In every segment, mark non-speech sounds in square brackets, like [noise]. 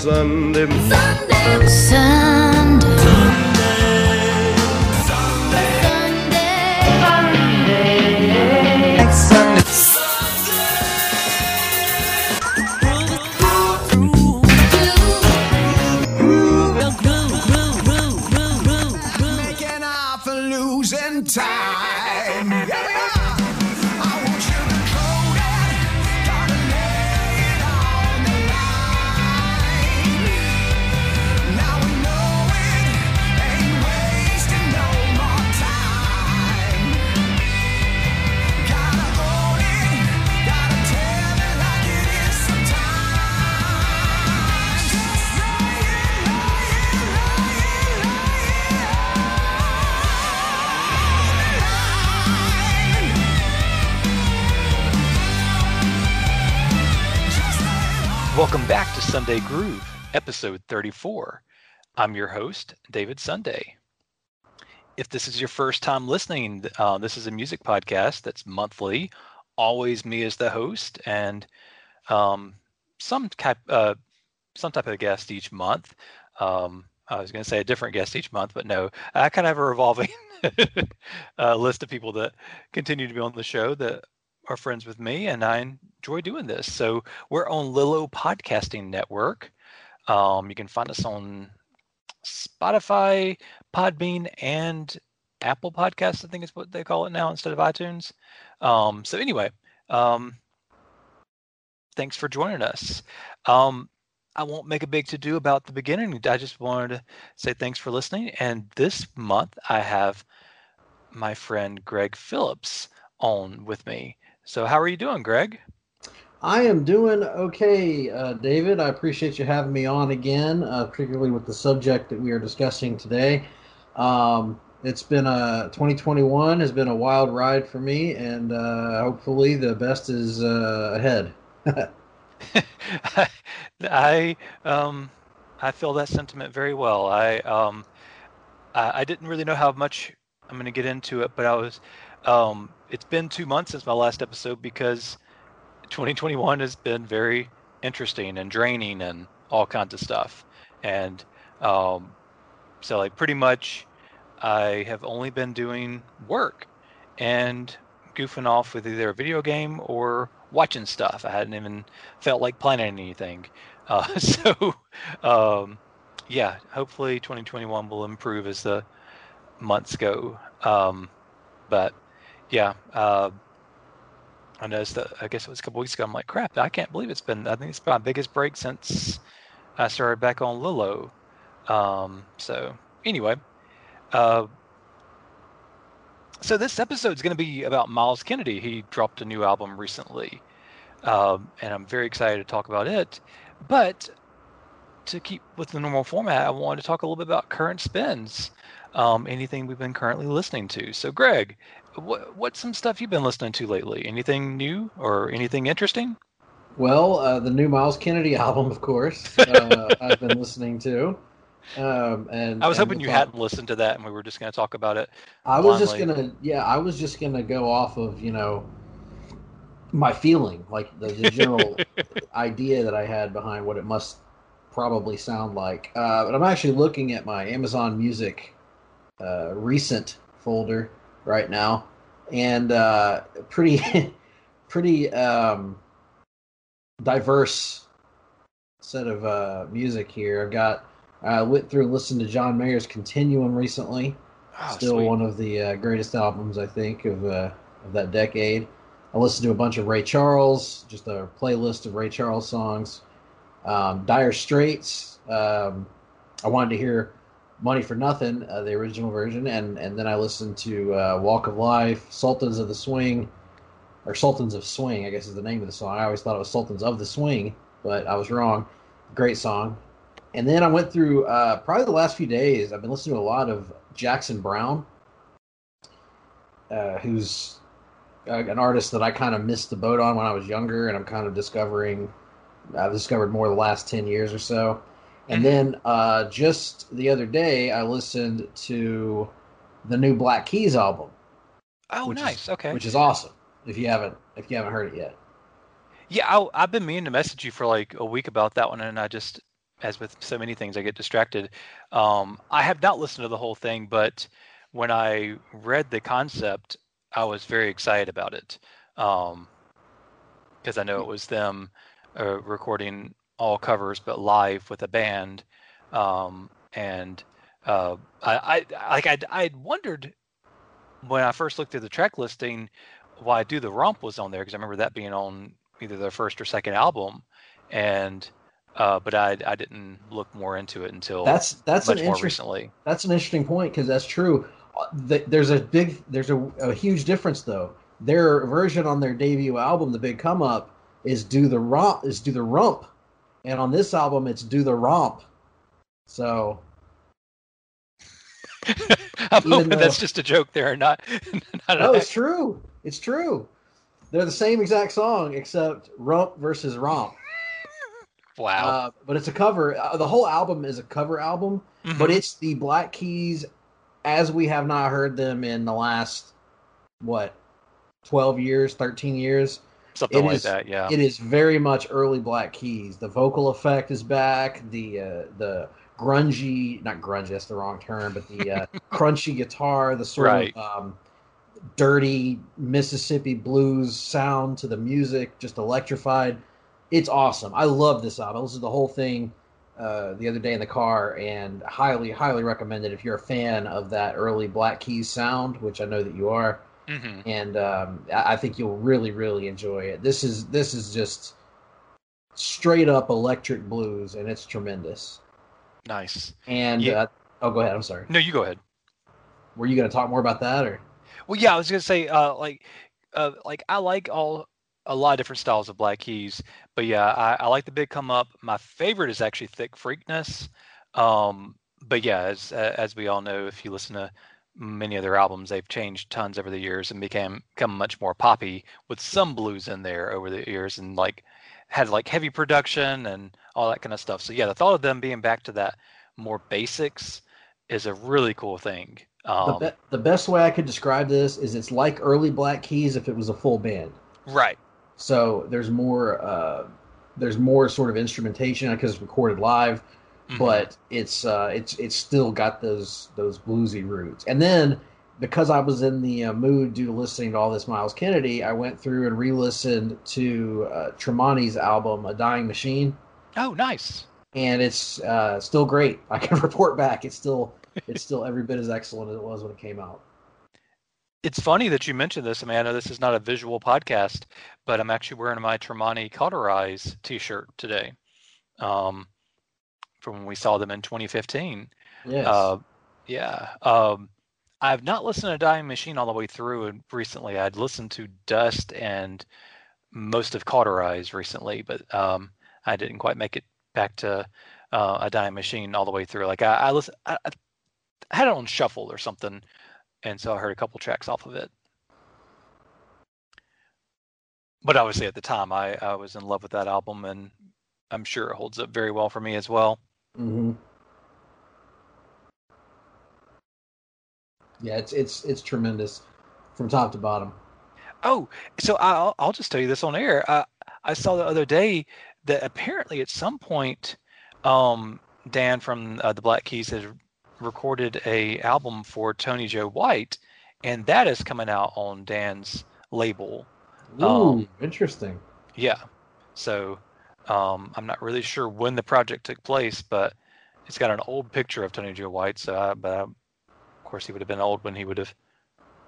Sunday. Sunday. Sunday. Sunday Groove, episode 34. I'm your host, David Sunday. If this is your first time listening, uh, this is a music podcast that's monthly, always me as the host, and um, some type, uh, some type of guest each month. Um, I was going to say a different guest each month, but no, I kind of have a revolving [laughs] uh, list of people that continue to be on the show that are friends with me, and I enjoy doing this. So we're on Lillo Podcasting Network. Um, you can find us on Spotify, Podbean, and Apple Podcasts. I think is what they call it now instead of iTunes. Um, so anyway, um, thanks for joining us. Um, I won't make a big to do about the beginning. I just wanted to say thanks for listening. And this month I have my friend Greg Phillips on with me. So how are you doing, Greg? I am doing okay, uh, David. I appreciate you having me on again, uh, particularly with the subject that we are discussing today. Um, it's been a 2021 has been a wild ride for me, and uh, hopefully the best is uh, ahead. [laughs] [laughs] I um, I feel that sentiment very well. I um, I, I didn't really know how much I'm going to get into it, but I was. Um, it's been two months since my last episode because 2021 has been very interesting and draining and all kinds of stuff, and um, so like pretty much I have only been doing work and goofing off with either a video game or watching stuff. I hadn't even felt like planning anything. Uh, [laughs] so, um, yeah, hopefully 2021 will improve as the months go. Um, but yeah, uh, I noticed that I guess it was a couple weeks ago. I'm like, crap, I can't believe it's been. I think it's my biggest break since I started back on Lilo. Um, so anyway, uh, so this episode is going to be about Myles Kennedy. He dropped a new album recently, um, and I'm very excited to talk about it. But to keep with the normal format, I wanted to talk a little bit about current spins, um, anything we've been currently listening to. So, Greg, what what's some stuff you've been listening to lately? Anything new or anything interesting? Well, uh, the new Myles Kennedy [laughs] album, of course, uh, I've been listening to. Um, and I was and hoping you thought- hadn't listened to that, and we were just going to talk about it. I was just gonna, yeah, I was just gonna go off of you know my feeling, like the, the general [laughs] idea that I had behind what it must probably sound like. Uh, but I'm actually looking at my Amazon Music uh, recent folder right now, and uh, pretty, [laughs] pretty um, diverse set of uh, music here. I've got. I went through and listened to John Mayer's Continuum recently Oh, still sweet. one of the uh, greatest albums I think of uh, of that decade. I listened to a bunch of Ray Charles, just a playlist of Ray Charles songs. Um, dire Straits. Um, I wanted to hear "Money for Nothing," uh, the original version, and and then I listened to uh, "Walk of Life," "Sultans of the Swing," or "Sultans of Swing," I guess is the name of the song. I always thought it was "Sultans of the Swing," but I was wrong. Great song. And then I went through uh, probably the last few days. I've been listening to a lot of Jackson Browne, uh, who's uh, an artist that I kind of missed the boat on when I was younger, and I'm kind of discovering. I've discovered more the last ten years or so. And then uh, just the other day, I listened to the new Black Keys album, Oh, which is- nice. okay. which is awesome. If you haven't, if you haven't heard it yet, Yeah, I, I've been meaning to message you for like a week about that one, and I just as with so many things, I get distracted. Um, I have not listened to the whole thing, but when I read the concept, I was very excited about it because I know it was them uh, recording all covers but live with a band, um, and uh, I, I like I I wondered when I first looked at the track listing why "Do the Romp" was on there because I remember that being on either their first or second album, and uh, but I I didn't look more into it until That's that's much an more recently. that's an interesting point because that's true. Uh, There's a big there's a, a huge difference though. Their version on their debut album, The Big Come Up, is do the romp is do the rump, and on this album it's do the romp. So [laughs] I'm hoping that's just a joke there, not [laughs] not no, it's true. It's true. They're the same exact song except rump versus romp. wow. Uh, but it's a cover. Uh, the whole album is a cover album, Mhm. but it's the Black Keys as we have not heard them in the last what 12 years 13 years Something it like is- that, yeah. it is very much early black keys. The vocal effect is back the uh, the grungy not grungy that's the wrong term but the uh, [laughs] crunchy guitar the sort Right. of um, dirty mississippi blues sound to the music just electrified. It's awesome. I love this album. I listened to the whole thing uh, the other day in the car and highly highly recommend it if you're a fan of that early black keys sound which i know that you are hmm and um, I think you'll really, really enjoy it. This is this is just straight up electric blues, and it's tremendous. Nice. And Yeah. uh, oh, go ahead. I'm sorry. No, you go ahead. Were you going to talk more about that, or Well, yeah, I was gonna say, uh, like, uh, like I like all a lot of different styles of Black Keys, but yeah, I, I like the big come up. My favorite is actually Thick Freakness. Um, but yeah, as as we all know, if you listen to many of their albums, they've changed tons over the years and became become much more poppy with some blues in there over the years, and like had like heavy production and all that kind of stuff. So yeah, the thought of them being back to that more basics is a really cool thing. the, Um, be- the best way I could describe this is it's like early Black Keys if it was a full band. right. So there's more uh, there's more sort of instrumentation because it's recorded live. Mhm. but it's uh, it's it's still got those those bluesy roots. And then because I was in the uh, mood due to listening to all this Myles Kennedy, I went through and re-listened to uh, Tremonti's album "A Dying Machine," Oh, nice. and it's uh, still great. [laughs] I can report back; it's still it's still every bit as excellent as it was when it came out. It's funny that you mentioned this. I mean, I know this is not a visual podcast, but I'm actually wearing my Tremonti Cauterize T-shirt today, um, from when we saw them in 2015. Yes, Uh, yeah. Um, I've not listened to Dying Machine all the way through and recently. I'd listened to Dust and most of Cauterize recently, but um, I didn't quite make it back to uh, a Dying Machine all the way through. Like I, I listen, I, I had it on shuffle or something, and so I heard a couple tracks off of it. But obviously, at the time, I, I was in love with that album, and I'm sure it holds up very well for me as well. Hmm yeah, it's it's it's tremendous from top to bottom. Oh, so I'll I'll just tell you this on air. I I saw the other day that apparently at some point, um, Dan from uh, the Black Keys has recorded a album for Tony Joe White, and that is coming out on Dan's label. Ooh, Um, interesting. Yeah, so um, I'm not really sure when the project took place, but it's got an old picture of Tony Joe White. So, I, but I, of course, he would have been old when he would have.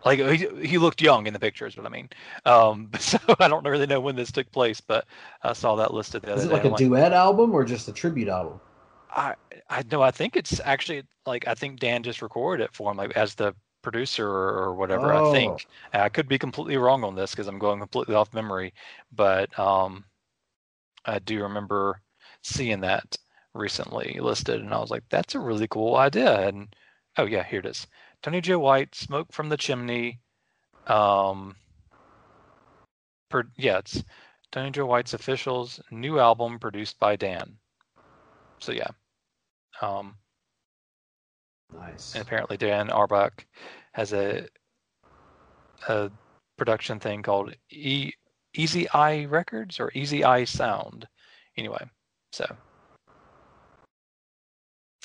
Like he, he looked young in the picture, is what I mean. Um, [laughs] so I don't really know when this took place, but I saw that listed the other Is it day. like a duet album or just a tribute album? I I know I think it's actually like I think Dan just recorded it for him like as the producer or, or whatever I Oh. think. I could be completely wrong on this because I'm going completely off memory, but um I do remember seeing that recently listed and I was like that's a really cool idea and oh yeah, here it is. Tony Joe White, Smoke from the Chimney um per, yeah, it's Tony Joe White's officials new album produced by Dan. So yeah. Um, Nice. and apparently Dan Auerbach has a a production thing called e, Easy Eye Records or Easy Eye Sound. Anyway, so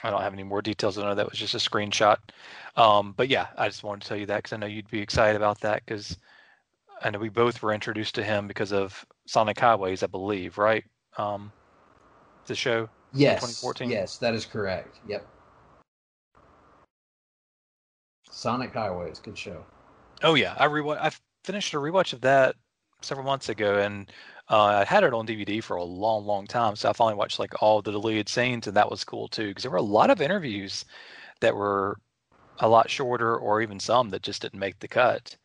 I don't have any more details. I know that was just a screenshot. Um, but yeah, I just wanted to tell you that because I know you'd be excited about that because I know we both were introduced to him because of Sonic Highways, I believe, right? Um, the show. Yes. 2014? Yes, that is correct. Yep. Sonic Highways, good show. Oh yeah, I rewatch. I finished a rewatch of that several months ago, and uh, I had it on DVD for a long, long time. So I finally watched like all the deleted scenes, and that was cool too because there were a lot of interviews that were a lot shorter, or even some that just didn't make the cut.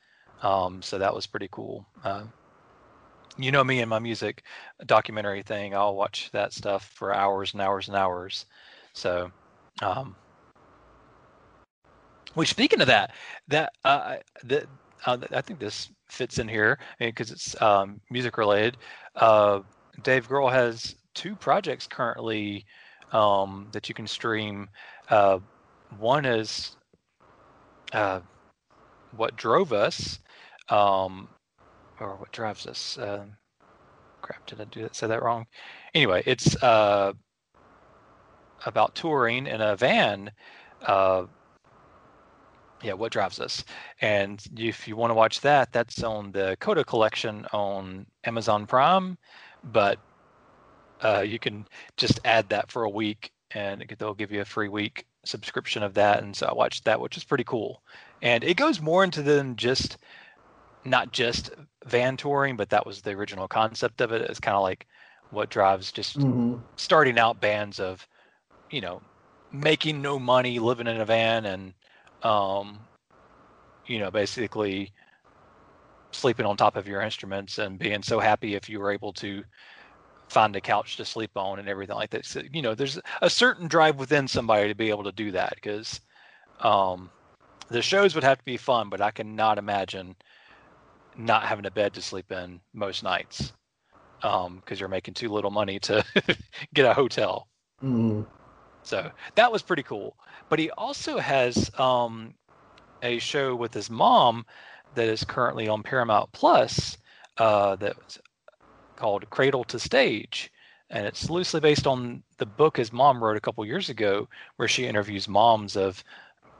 Um, so that was pretty cool. Uh, you know me and my music documentary thing. I'll watch that stuff for hours and hours and hours. So, um, which speaking of that, that uh, uh, I think this fits in here because it's um, music related. Uh, Dave Grohl has two projects currently um, that you can stream. Uh, one is uh, what drove us, um, or what drives us. Uh, crap, did I do that? Say that wrong? Anyway, it's uh, about touring in a van. Yeah, what drives us? And if you want to watch that, that's on the Coda collection on Amazon Prime. But uh, you can just add that for a week, and it- they'll give you a free week subscription of that. And so I watched that, which is pretty cool. And it goes more into than just not just van touring, but that was the original concept of it. It's kind of like what drives just hmm starting out bands of, you know, making no money, living in a van, and, um, you know, basically sleeping on top of your instruments and being so happy if you were able to find a couch to sleep on and everything like that. So, you know, there's a certain drive within somebody to be able to do that because um, the shows would have to be fun, but I cannot imagine not having a bed to sleep in most nights because you're making too little money to [laughs] get a hotel. hmm So that was pretty cool. But he also has um, a show with his mom that is currently on Paramount Plus uh, that's called Cradle to Stage. And it's loosely based on the book his mom wrote a couple years ago, where she interviews moms of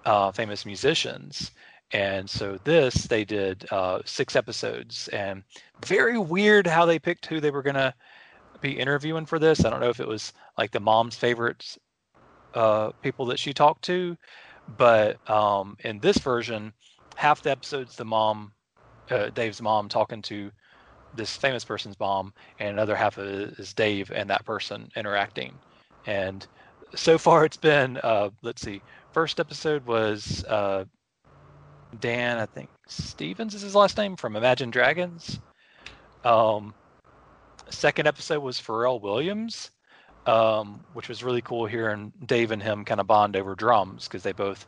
uh, famous musicians. And so this, they did uh, six episodes, and very weird how they picked who they were going to be interviewing for this. I don't know if it was like the mom's favorites uh, people that she talked to, but um, in this version, half the episodes the mom, uh, Dave's mom, talking to this famous person's mom, and another half of it is Dave and that person interacting. And so [laughs] far, it's been uh, let's see. First episode was uh, Dan, I think Stevens is his last name from Imagine Dragons. Um, second episode was Pharrell Williams, um, which was really cool hearing Dave and him kind of bond over drums because they both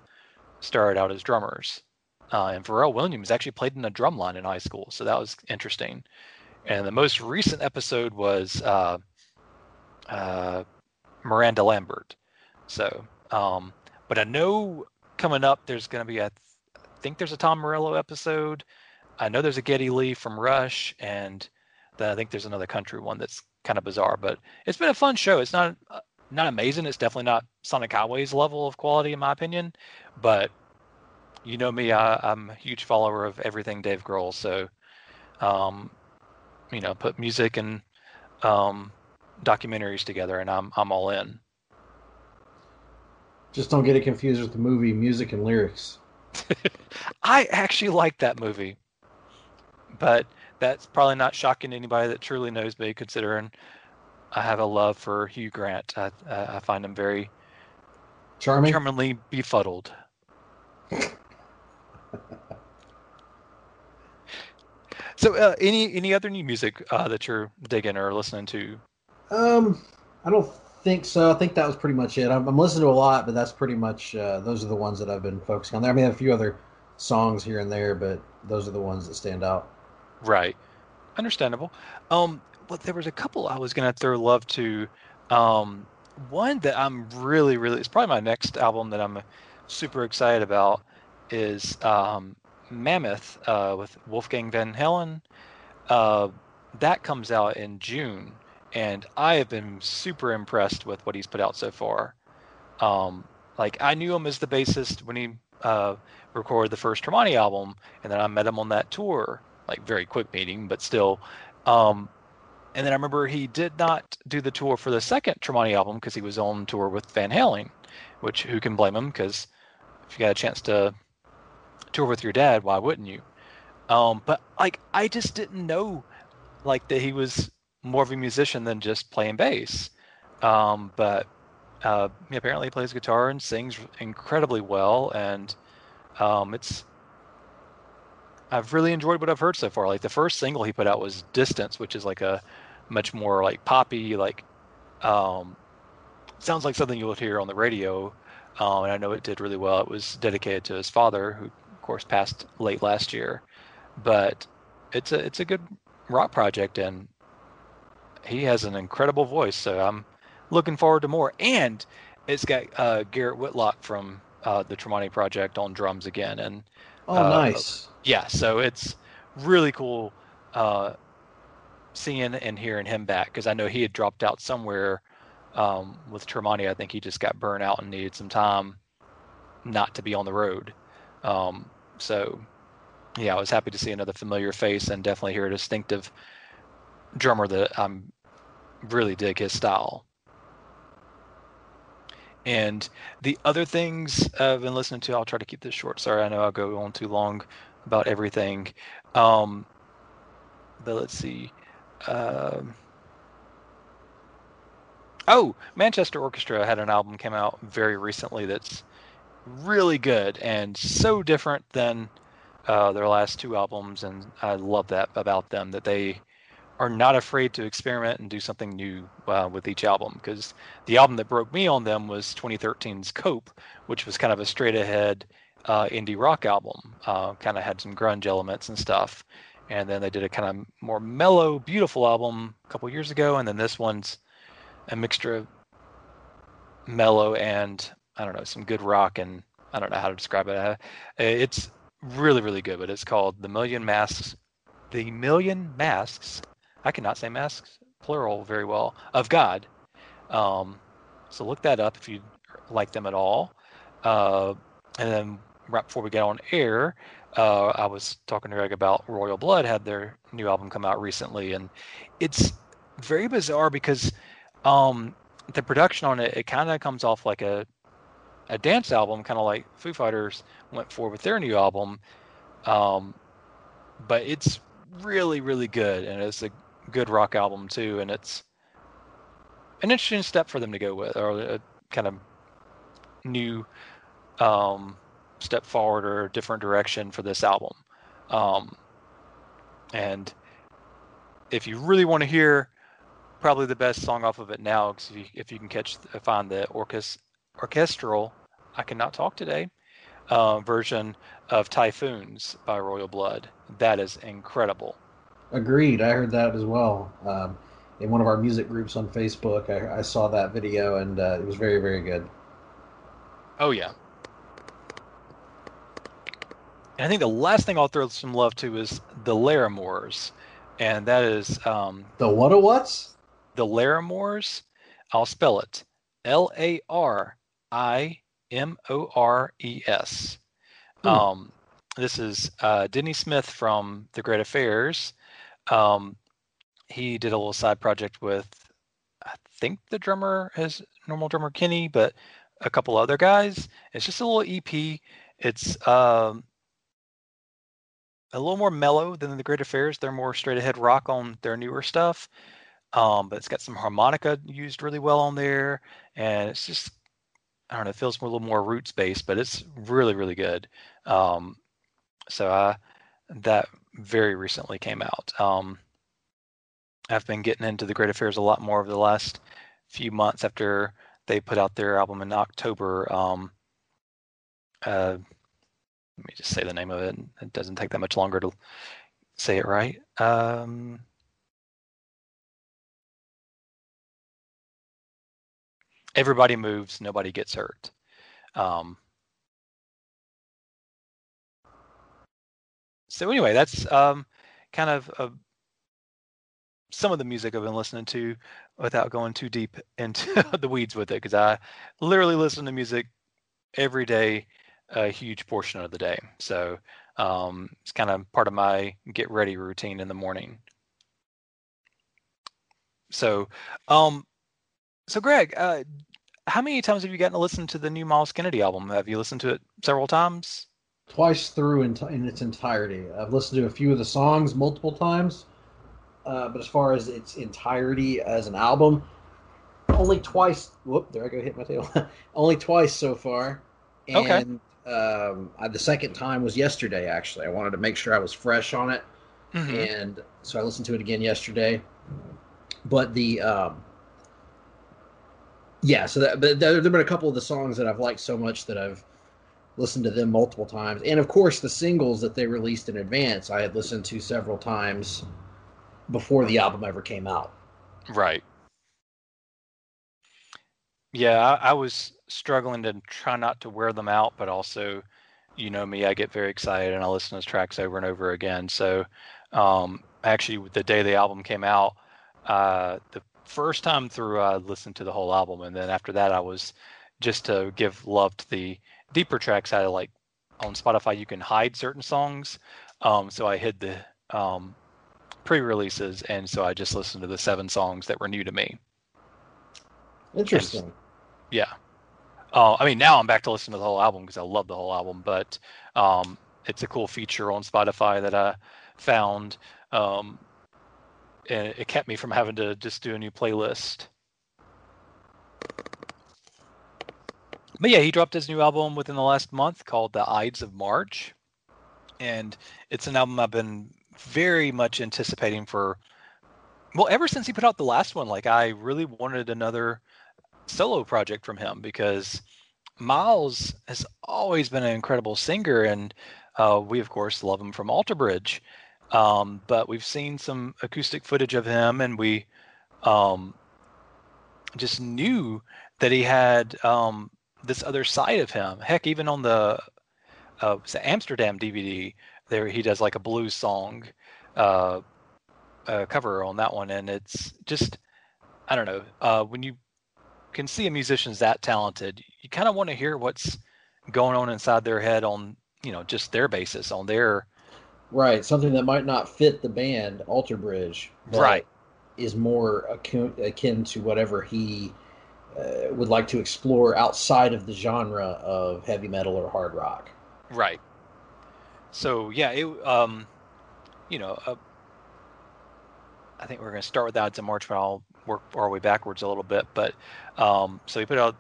started out as drummers. Uh, and Pharrell Williams actually played in a drum line in high school, so that was interesting. And the most recent episode was uh, uh, Miranda Lambert. So, um, but I know coming up there's going to be a, I think there's a Tom Morello episode. I know there's a Geddy Lee from Rush, and then I think there's another country one that's kind of bizarre. But it's been a fun show. It's not uh, not amazing. It's definitely not Sonic Highway's level of quality, in my opinion. But you know me, I, I'm a huge follower of everything Dave Grohl. So, um, you know, put music and um, documentaries together, and I'm I'm all in. Just don't get it confused with the movie Music and Lyrics. [laughs] I actually like that movie, but that's probably not shocking to anybody that truly knows me, considering I have a love for Hugh Grant. I I I find him very Charming. charmingly befuddled. [laughs] so, uh, any any other new music uh, that you're digging or listening to? Um, I don't think so. I think that was pretty much it. I'm, I'm listening to a lot, but that's pretty much uh, those are the ones that I've been focusing on. There, I mean, I have a few other songs here and there, but those are the ones that stand out. Right. Understandable. Um, but there was a couple I was gonna throw love to. Um, one that I'm really, really it's probably my next album that I'm super excited about is um, Mammoth uh, with Wolfgang Van Halen. Uh, that comes out in June, and I have been super impressed with what he's put out so far. Um, like I knew him as the bassist when he uh, recorded the first Tremonti album, and then I met him on that tour, like very quick meeting, but still. Um, and then I remember he did not do the tour for the second Tremonti album because he was on tour with Van Halen, which who can blame him? Because if you got a chance to tour with your dad, why wouldn't you? Um, but like I just didn't know like that he was more of a musician than just playing bass. Um, but uh, he apparently plays guitar and sings incredibly well, and um, it's I've really enjoyed what I've heard so far. Like the first single he put out was "Distance," which is like a much more like poppy, like um, sounds like something you would hear on the radio. Um, and I know it did really well. It was dedicated to his father, who of course passed late last year. But it's a it's a good rock project, and he has an incredible voice. So I'm looking forward to more. And it's got uh, Garrett Whitlock from uh, the Tremonti Project on drums again, and Oh, Uh, nice. yeah, so it's really cool uh, seeing and hearing him back because I know he had dropped out somewhere um, with Tremonti. I think he just got burnt out and needed some time not to be on the road. Um, so, yeah, I was happy to see another familiar face and definitely hear a distinctive drummer that I'm really dig his style. And the other things I've been listening to, I'll try to keep this short. Sorry, I know I'll go on too long about everything. Um, but let's see. Um, oh, Manchester Orchestra had an album came out very recently that's really good and so different than uh, their last two albums, and I love that about them that they are not afraid to experiment and do something new uh, with each album. Because the album that broke me on them was 2013's Cope, which was kind of a straight ahead uh, indie rock album. Uh, kind of had some grunge elements and stuff. And then they did a kind of more mellow, beautiful album a couple years ago. And then this one's a mixture of mellow and I don't know some good rock and I don't know how to describe it. Uh, It's really really good, but it's called The Million Masks. The Million Masks. I cannot say masks plural very well of God. Um, so look that up if you like them at all. Uh, and then right before we get on air, uh, I was talking to Greg about Royal Blood had their new album come out recently, and it's very bizarre because um, the production on it it kind of comes off like a a dance album, kind of like Foo Fighters went for with their new album. Um, but it's really really good, and it's a good rock album too, and it's an interesting step for them to go with, or a kind of new um, step forward or different direction for this album. Um, and if you really want to hear probably the best song off of it now, if you, if you can catch find the orchest, orchestral, I cannot talk today, uh, version of Typhoons by Royal Blood, that is incredible. Agreed. I heard that as well. Um, in one of our music groups on Facebook, I, I saw that video and uh, it was very, very good. Oh yeah. And I think the last thing I'll throw some love to is the Larimores, and that is um, The what a what's? the Larimores. I'll spell it L A R I M O R E S. Hmm. Um, this is uh, Denny Smith from The Great Affairs. Um, he did a little side project with, I think the drummer, is normal drummer Kenny, but a couple other guys. It's just a little EP. It's um, a little more mellow than the Great Affairs. They're more straight ahead rock on their newer stuff. Um, but it's got some harmonica used really well on there, and it's just I don't know, it feels more, a little more roots based, but it's really really good. Um, so I that very recently came out. Um, I've been getting into the Great Affairs a lot more over the last few months after they put out their album in October. Um, uh, let me just say the name of it. It doesn't take that much longer to say it right. Um, everybody moves, nobody gets hurt. Um, so anyway, that's um, kind of a some of the music I've been listening to without going too deep [laughs] into the weeds with it because I literally listen to music every day, a huge portion of the day. So um, it's kind of part of my get ready routine in the morning. So, um, so Greg, uh, how many times have you gotten to listen to the new Myles Kennedy album? Have you listened to it several times? Twice through in, in its entirety. I've listened to a few of the songs multiple times, uh, but as far as its entirety as an album, only twice. Whoop! There I go, hit my tail. [laughs] only twice so far. And, Okay. Um, I, the second time was yesterday. Actually, I wanted to make sure I was fresh on it, Mhm. and so I listened to it again yesterday. But the um, yeah, so that but there there've been a couple of the songs that I've liked so much that I've listened to them multiple times, and of course the singles that they released in advance I had listened to several times before the album ever came out. Right. Yeah, I, was struggling to try not to wear them out, but also, you know me, I get very excited and I listen to tracks over and over again. So, um, actually, the day the album came out, uh, the first time through, I listened to the whole album, and then after that, I was just to give love to the deeper tracks. I like on Spotify, you can hide certain songs, um, so I hid the um, pre-releases, and so I just listened to the seven songs that were new to me. Interesting. Yeah. Uh, I mean, now I'm back to listen to the whole album because I love the whole album, but um, it's a cool feature on Spotify that I found. Um, and it kept me from having to just do a new playlist. But yeah, he dropped his new album within the last month called The Ides of March. And it's an album I've been very much anticipating for, well, ever since he put out the last one. Like, I really wanted another solo project from him because Myles has always been an incredible singer, and uh, we of course love him from Alter Bridge. Um, but we've seen some acoustic footage of him, and we um, just knew that he had um, this other side of him. Heck, even on the uh, Amsterdam DVD, there he does like a blues song uh, uh, cover on that one, and it's just I don't know uh, when you can see a musician's that talented, you kind of want to hear what's going on inside their head on you know just their basis on their Right, something that might not fit the band Alter Bridge, but Right. is more akin, akin to whatever he uh, would like to explore outside of the genre of heavy metal or hard rock. right. So yeah, it um, you know, uh, I think we're going to start with Ides of March, but I'll work our way backwards a little bit. But um, so he put out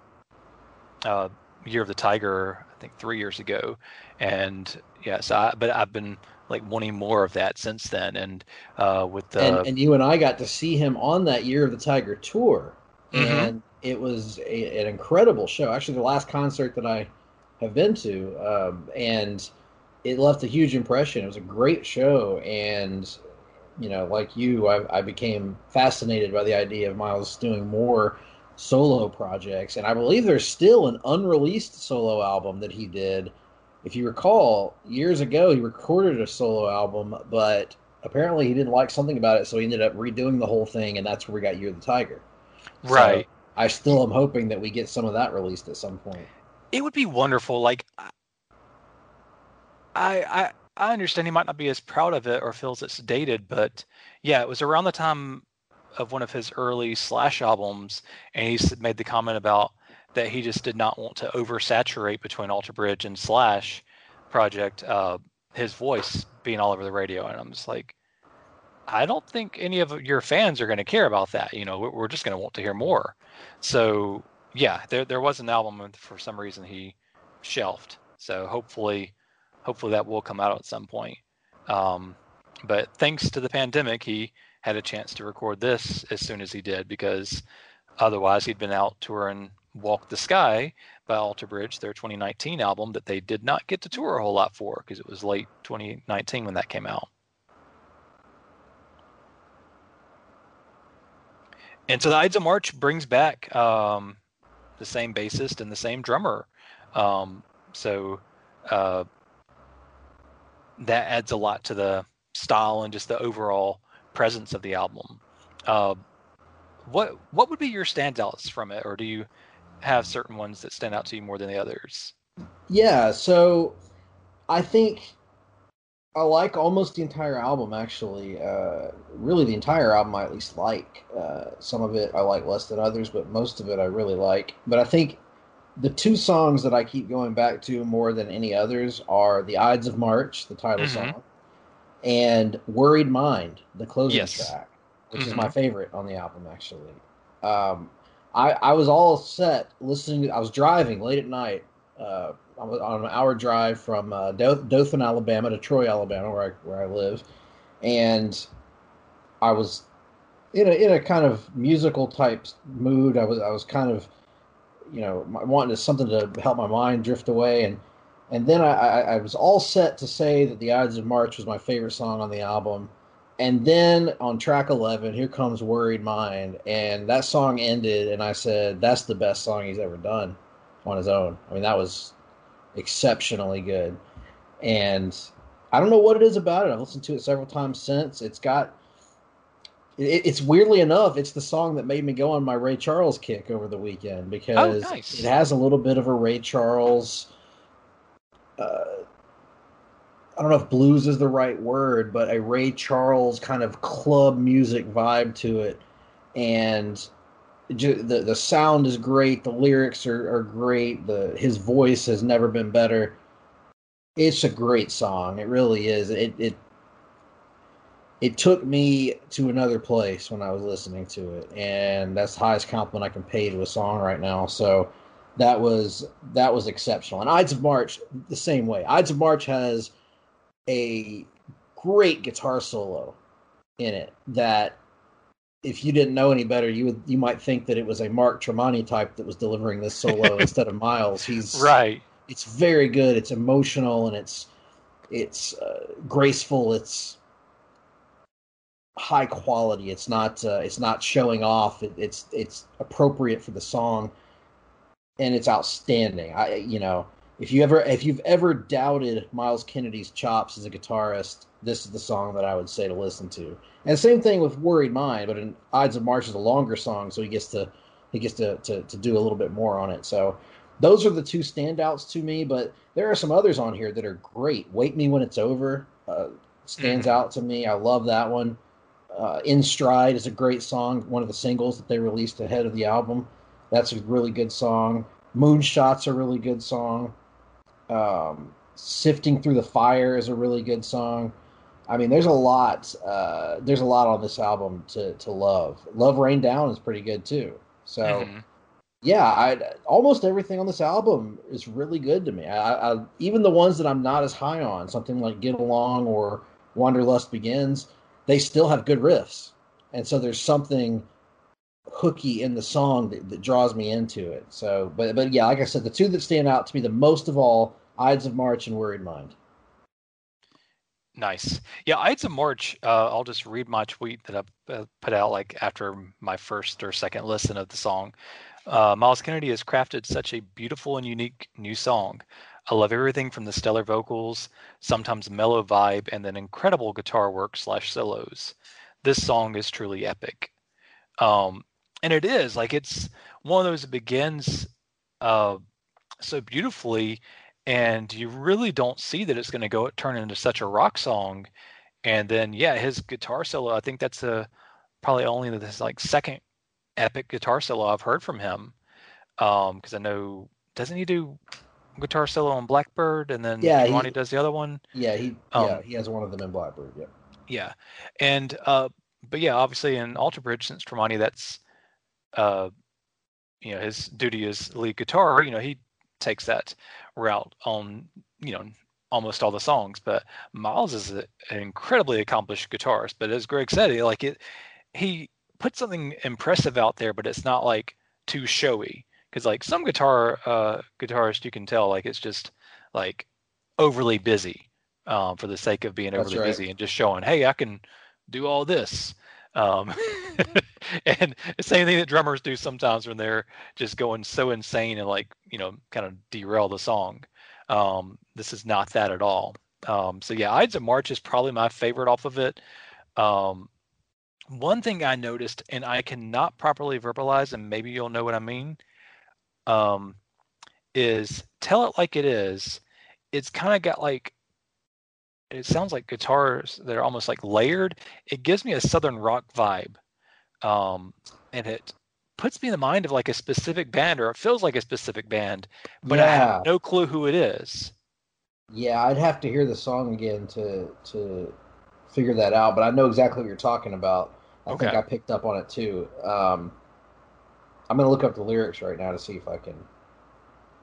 uh, Year of the Tiger, I think three years ago, and yeah, so I, but I've been like wanting more of that since then, and uh, with the and, and you and I got to see him on that Year of the Tiger tour, Mhm. and it was a, an incredible show. Actually, the last concert that I have been to, um, and it left a huge impression. It was a great show, and you know, like you, I, I became fascinated by the idea of Myles doing more solo projects, and I believe there's still an unreleased solo album that he did. If you recall, years ago he recorded a solo album, but apparently he didn't like something about it, so he ended up redoing the whole thing, and that's where we got Year of the Tiger. So right. I still am hoping that we get some of that released at some point. it would be wonderful. Like, I, I, I understand he might not be as proud of it or feels it's dated, but yeah, it was around the time of one of his early Slash albums, and he made the comment about that he just did not want to oversaturate between Alter Bridge and Slash project, uh, his voice being all over the radio, and I'm just like. I don't think any of your fans are going to care about that. You know, we're just going to want to hear more. So yeah, there there was an album and for some reason he shelved. So hopefully, hopefully that will come out at some point. Um, but thanks to the pandemic, he had a chance to record this as soon as he did because otherwise he'd been out touring "Walk the Sky" by Alter Bridge, their 2019 album that they did not get to tour a whole lot for because it was late 2019 when that came out. And so the Ides of March brings back um, the same bassist and the same drummer. Um, so uh, that adds a lot to the style and just the overall presence of the album. Uh, what what would be your standouts from it, or do you have certain ones that stand out to you more than the others? Yeah, so I think I like almost the entire album. Actually, uh, really, the entire album I at least like. Uh, some of it I like less than others, but most of it I really like. But I think the two songs that I keep going back to more than any others are "The Ides of March," the title Mhm. song, and "Worried Mind," the closing Yes. track, which is Mhm. my favorite on the album. Actually, um, I I was all set listening. I was driving late at night. Uh, on an hour drive from uh, Dothan, Alabama, to Troy, Alabama, where I where I live, and I was in a in a kind of musical type mood. I was I was kind of you know wanting to, something to help my mind drift away, and and then I, I, I was all set to say that the Ides of March was my favorite song on the album. And then on track 11, here comes Worried Mind. And that song ended, and I said, that's the best song he's ever done on his own. I mean, that was exceptionally good. And I don't know what it is about it. I've listened to it several times since. It's got, it, it's weirdly enough, it's the song that made me go on my Ray Charles kick over the weekend because nice. it has a little bit of a Ray Charles. Uh, I don't know if blues is the right word, but a Ray Charles kind of club music vibe to it, and the the sound is great. The lyrics are, are great. The his voice has never been better. It's a great song. It really is. It it it took me to another place when I was listening to it, and that's the highest compliment I can pay to a song right now. So that was that was exceptional. And Ides of March the same way. Ides of March has a great guitar solo in it that if you didn't know any better, you would you might think that it was a Mark Tremonti type that was delivering this solo [laughs] instead of Myles. He's Right. It's very good. It's emotional and it's it's uh, graceful. It's high quality. It's not uh, it's not showing off. It, it's it's appropriate for the song, and it's outstanding. I you know if you ever if you've ever doubted Myles Kennedy's chops as a guitarist, this is the song that I would say to listen to. And same thing with Worried Mind, but in Ides of March is a longer song, so he gets to he gets to, to, to do a little bit more on it. So those are the two standouts to me, but there are some others on here that are great. Wake Me When It's Over uh, stands out to me. I love that one. Uh, In Stride is a great song, one of the singles that they released ahead of the album. That's a really good song. Moonshot's a really good song. Um, Sifting Through the Fire is a really good song. I mean, there's a lot. Uh, there's a lot on this album to to love. Love Rain Down is pretty good too. So Mhm. yeah, I almost everything on this album is really good to me. I, I even the ones that I'm not as high on, something like Get Along or Wanderlust Begins, they still have good riffs, and so there's something hooky in the song that, that draws me into it. So, but but yeah, like I said, the two that stand out to me the most of all, Ides of March and Worried Mind. Nice. Yeah, Ides of March. Uh, I'll just read my tweet that I uh, put out like after my first or second listen of the song. Uh, Myles Kennedy has crafted such a beautiful and unique new song. I love everything from the stellar vocals, sometimes mellow vibe, and then incredible guitar work slash solos. This song is truly epic. Um, and it is like it's one of those that begins uh, so beautifully and you really don't see that it's going to go turn into such a rock song and then yeah his guitar solo i think that's a probably only this like second epic guitar solo i've heard from him um because i know doesn't he do guitar solo on blackbird and then Yeah, yeah he- does the other one Yeah, he Um, yeah he has one of them in Blackbird. Yeah. yeah and uh but yeah obviously in alter bridge since tremonti that's uh you know his duty as lead guitar you know he takes that route on you know almost all the songs but miles is a, an incredibly accomplished guitarist but as greg said he like it he put something impressive out there but it's not like too showy because like some guitar uh guitarists you can tell like it's just like overly busy um for the sake of being overly right. busy and just showing hey i can do all this um [laughs] [laughs] and the same thing that drummers do sometimes when they're just going so insane and like you know kind of derail the song um this is not that at all um so yeah ides of march is probably my favorite off of it um one thing I noticed, and I cannot properly verbalize, and maybe you'll know what I mean, um, is tell it like it is. It's kind of got like it sounds like guitars that are almost like layered. It gives me a southern rock vibe, um, and it puts me in the mind of like a specific band, or it feels like a specific band, but I have no clue who it is. Yeah, I'd have to hear the song again to to figure that out, but I know exactly what you're talking about. I think I picked up on it too. Um, I'm gonna look up the lyrics right now to see if I can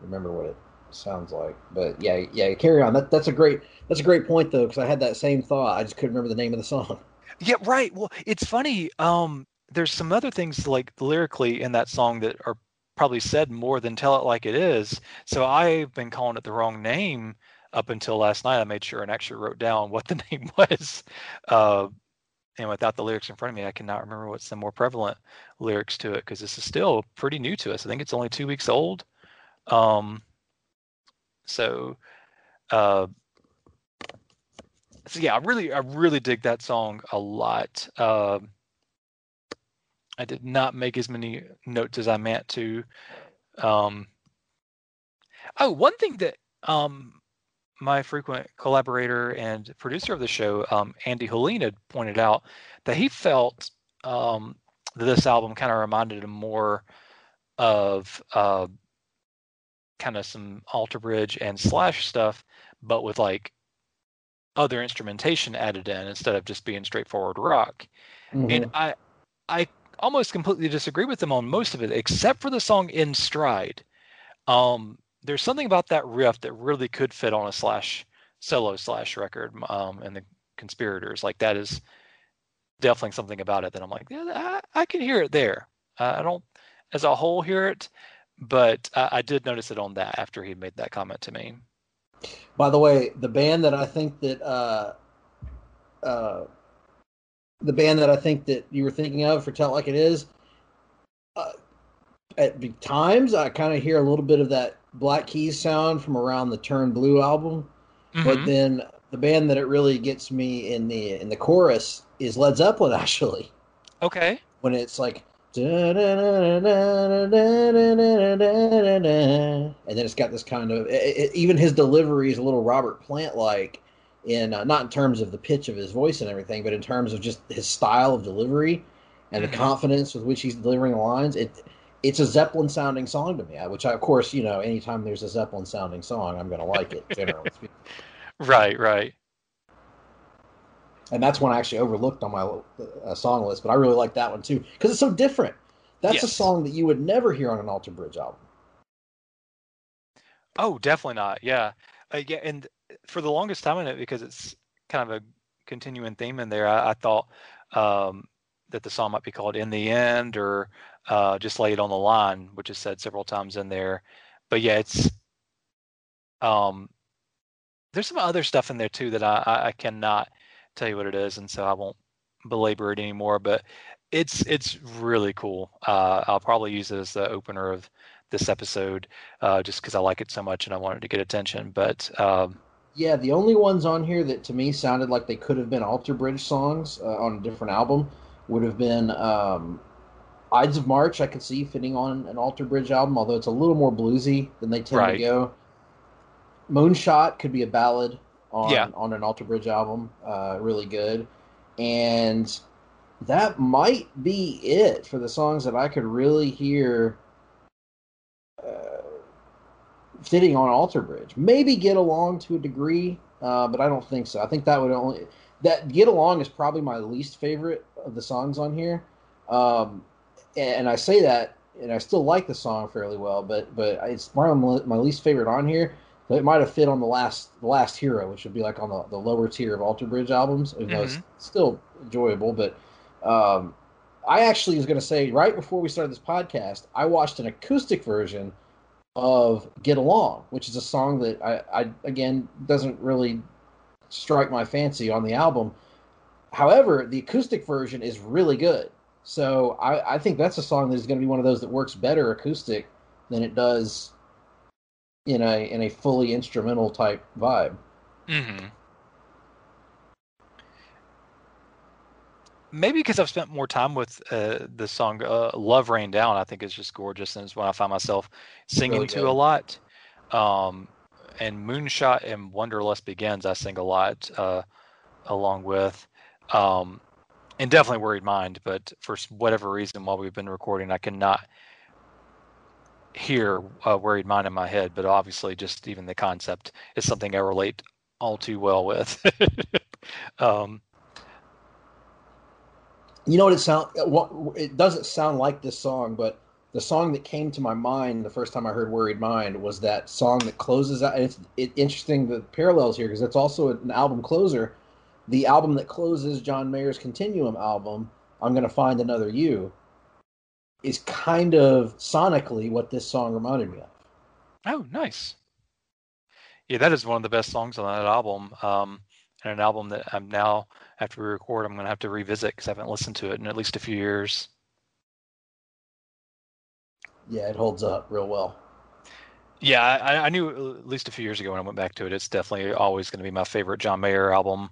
remember what it sounds like. But yeah, yeah, carry on. That that's a great that's a great point though, because I had that same thought. I just couldn't remember the name of the song. Yeah, right. Well, it's funny. Um, there's some other things like lyrically in that song that are probably said more than "Tell It Like It Is." So I've been calling it the wrong name up until last night. I made sure and actually wrote down what the [laughs] name was. Uh, and without the lyrics in front of me, I cannot remember what's the more prevalent lyrics to it because this is still pretty new to us. I think it's only two weeks old. Um, so, uh, so yeah, I really, I really dig that song a lot. Um, I did not make as many notes as I meant to. Um, oh, one thing that um, my frequent collaborator and producer of the show, um, Andy Helene, had pointed out that he felt um, that this album kind of reminded him more of uh, kind of some Alter Bridge and Slash stuff, but with like other instrumentation added in instead of just being straightforward rock. And I I almost completely disagree with them on most of it, except for the song In Stride. Um, there's something about that riff that really could fit on a slash solo slash record um, and the conspirators. Like that is definitely something about it that I'm like, yeah, I, I can hear it there. Uh, I don't as a whole hear it, but I, I did notice it on that after he made that comment to me. By the way, the band that I think that uh, uh, the band that I think that you were thinking of for "Tell Like It Is," uh, at times I kind of hear a little bit of that Black Keys sound from around the Turn Blue album, but Mhm. then the band that it really gets me in the in the chorus is Led Zeppelin [laughs] actually Okay. when it's like and then it's got this kind of it, it- even his delivery is a little Robert Plant like in uh, not in terms of the pitch of his voice and everything, but in terms of just his style of delivery and the confidence with which he's delivering the lines. It it's a Zeppelin sounding song to me, which I, of course you know anytime there's a Zeppelin sounding song, I'm going to like it generally speaking. [laughs] Right, right. And that's one I actually overlooked on my uh, song list, but I really like that one too because it's so different. That's a song that you would never hear on an Alter Bridge album. Oh, definitely not. Yeah, uh, yeah. And for the longest time in it, because it's kind of a continuing theme in there, I, I thought um, that the song might be called "In the End" or uh, just "Lay It on the Line," which is said several times in there. But yeah, it's um, there's some other stuff in there too that I, I, I cannot tell you what it is, and so I won't belabor it anymore. But it's it's really cool. Uh, I'll probably use it as the opener of this episode uh, just because I like it so much and I wanted to get attention. But um, Yeah, the only ones on here that to me sounded like they could have been Alter Bridge songs uh, on a different album would have been um, Ides of March. I could see fitting on an Alter Bridge album, although it's a little more bluesy than they tend Right. to go. Moonshot could be a ballad on Yeah. on an Alter Bridge album, uh, really good, and that might be it for the songs that I could really hear. Uh, fitting on Alter Bridge. Maybe Get Along to a degree, uh, but I don't think so. I think that would only that Get Along is probably my least favorite of the songs on here. Um, and I say that, and I still like the song fairly well, but but it's probably my least favorite on here. It might have fit on the last the last hero, which would be like on the, the lower tier of Alter Bridge albums. Even though it's still enjoyable, but um, I actually was going to say right before we started this podcast, I watched an acoustic version of Get Along, which is a song that I, I again doesn't really strike my fancy on the album. However, the acoustic version is really good. So I, I think that's a song that is going to be one of those that works better acoustic than it does in a in a fully instrumental type vibe. mhm. maybe because I've spent more time with uh, the song uh, "Love Rain Down." I think it's just gorgeous, and it's one I find myself singing really to a lot. Um, and "Moonshot" and "Wanderlust Begins" I sing a lot uh, along with. Um, and definitely "Worried Mind," but for whatever reason, while we've been recording, I cannot hear uh, "Worried Mind" in my head. But obviously, just even the concept is something I relate all too well with. [laughs] um, You know what it sound? What it doesn't sound like this song, but the song that came to my mind the first time I heard "Worried Mind" was that song that closes out. And it's it, interesting the parallels here because it's also an album closer. The album that closes John Mayer's Continuum album, "I'm Gonna Find Another You," is kind of sonically what this song reminded me of. Oh, nice. Yeah, that is one of the best songs on that album. Um, and an album that I'm now, after we record, I'm going to have to revisit because I haven't listened to it in at least a few years. Yeah, it holds up real well. Yeah, I, I knew at least a few years ago when I went back to it. It's definitely always going to be my favorite John Mayer album.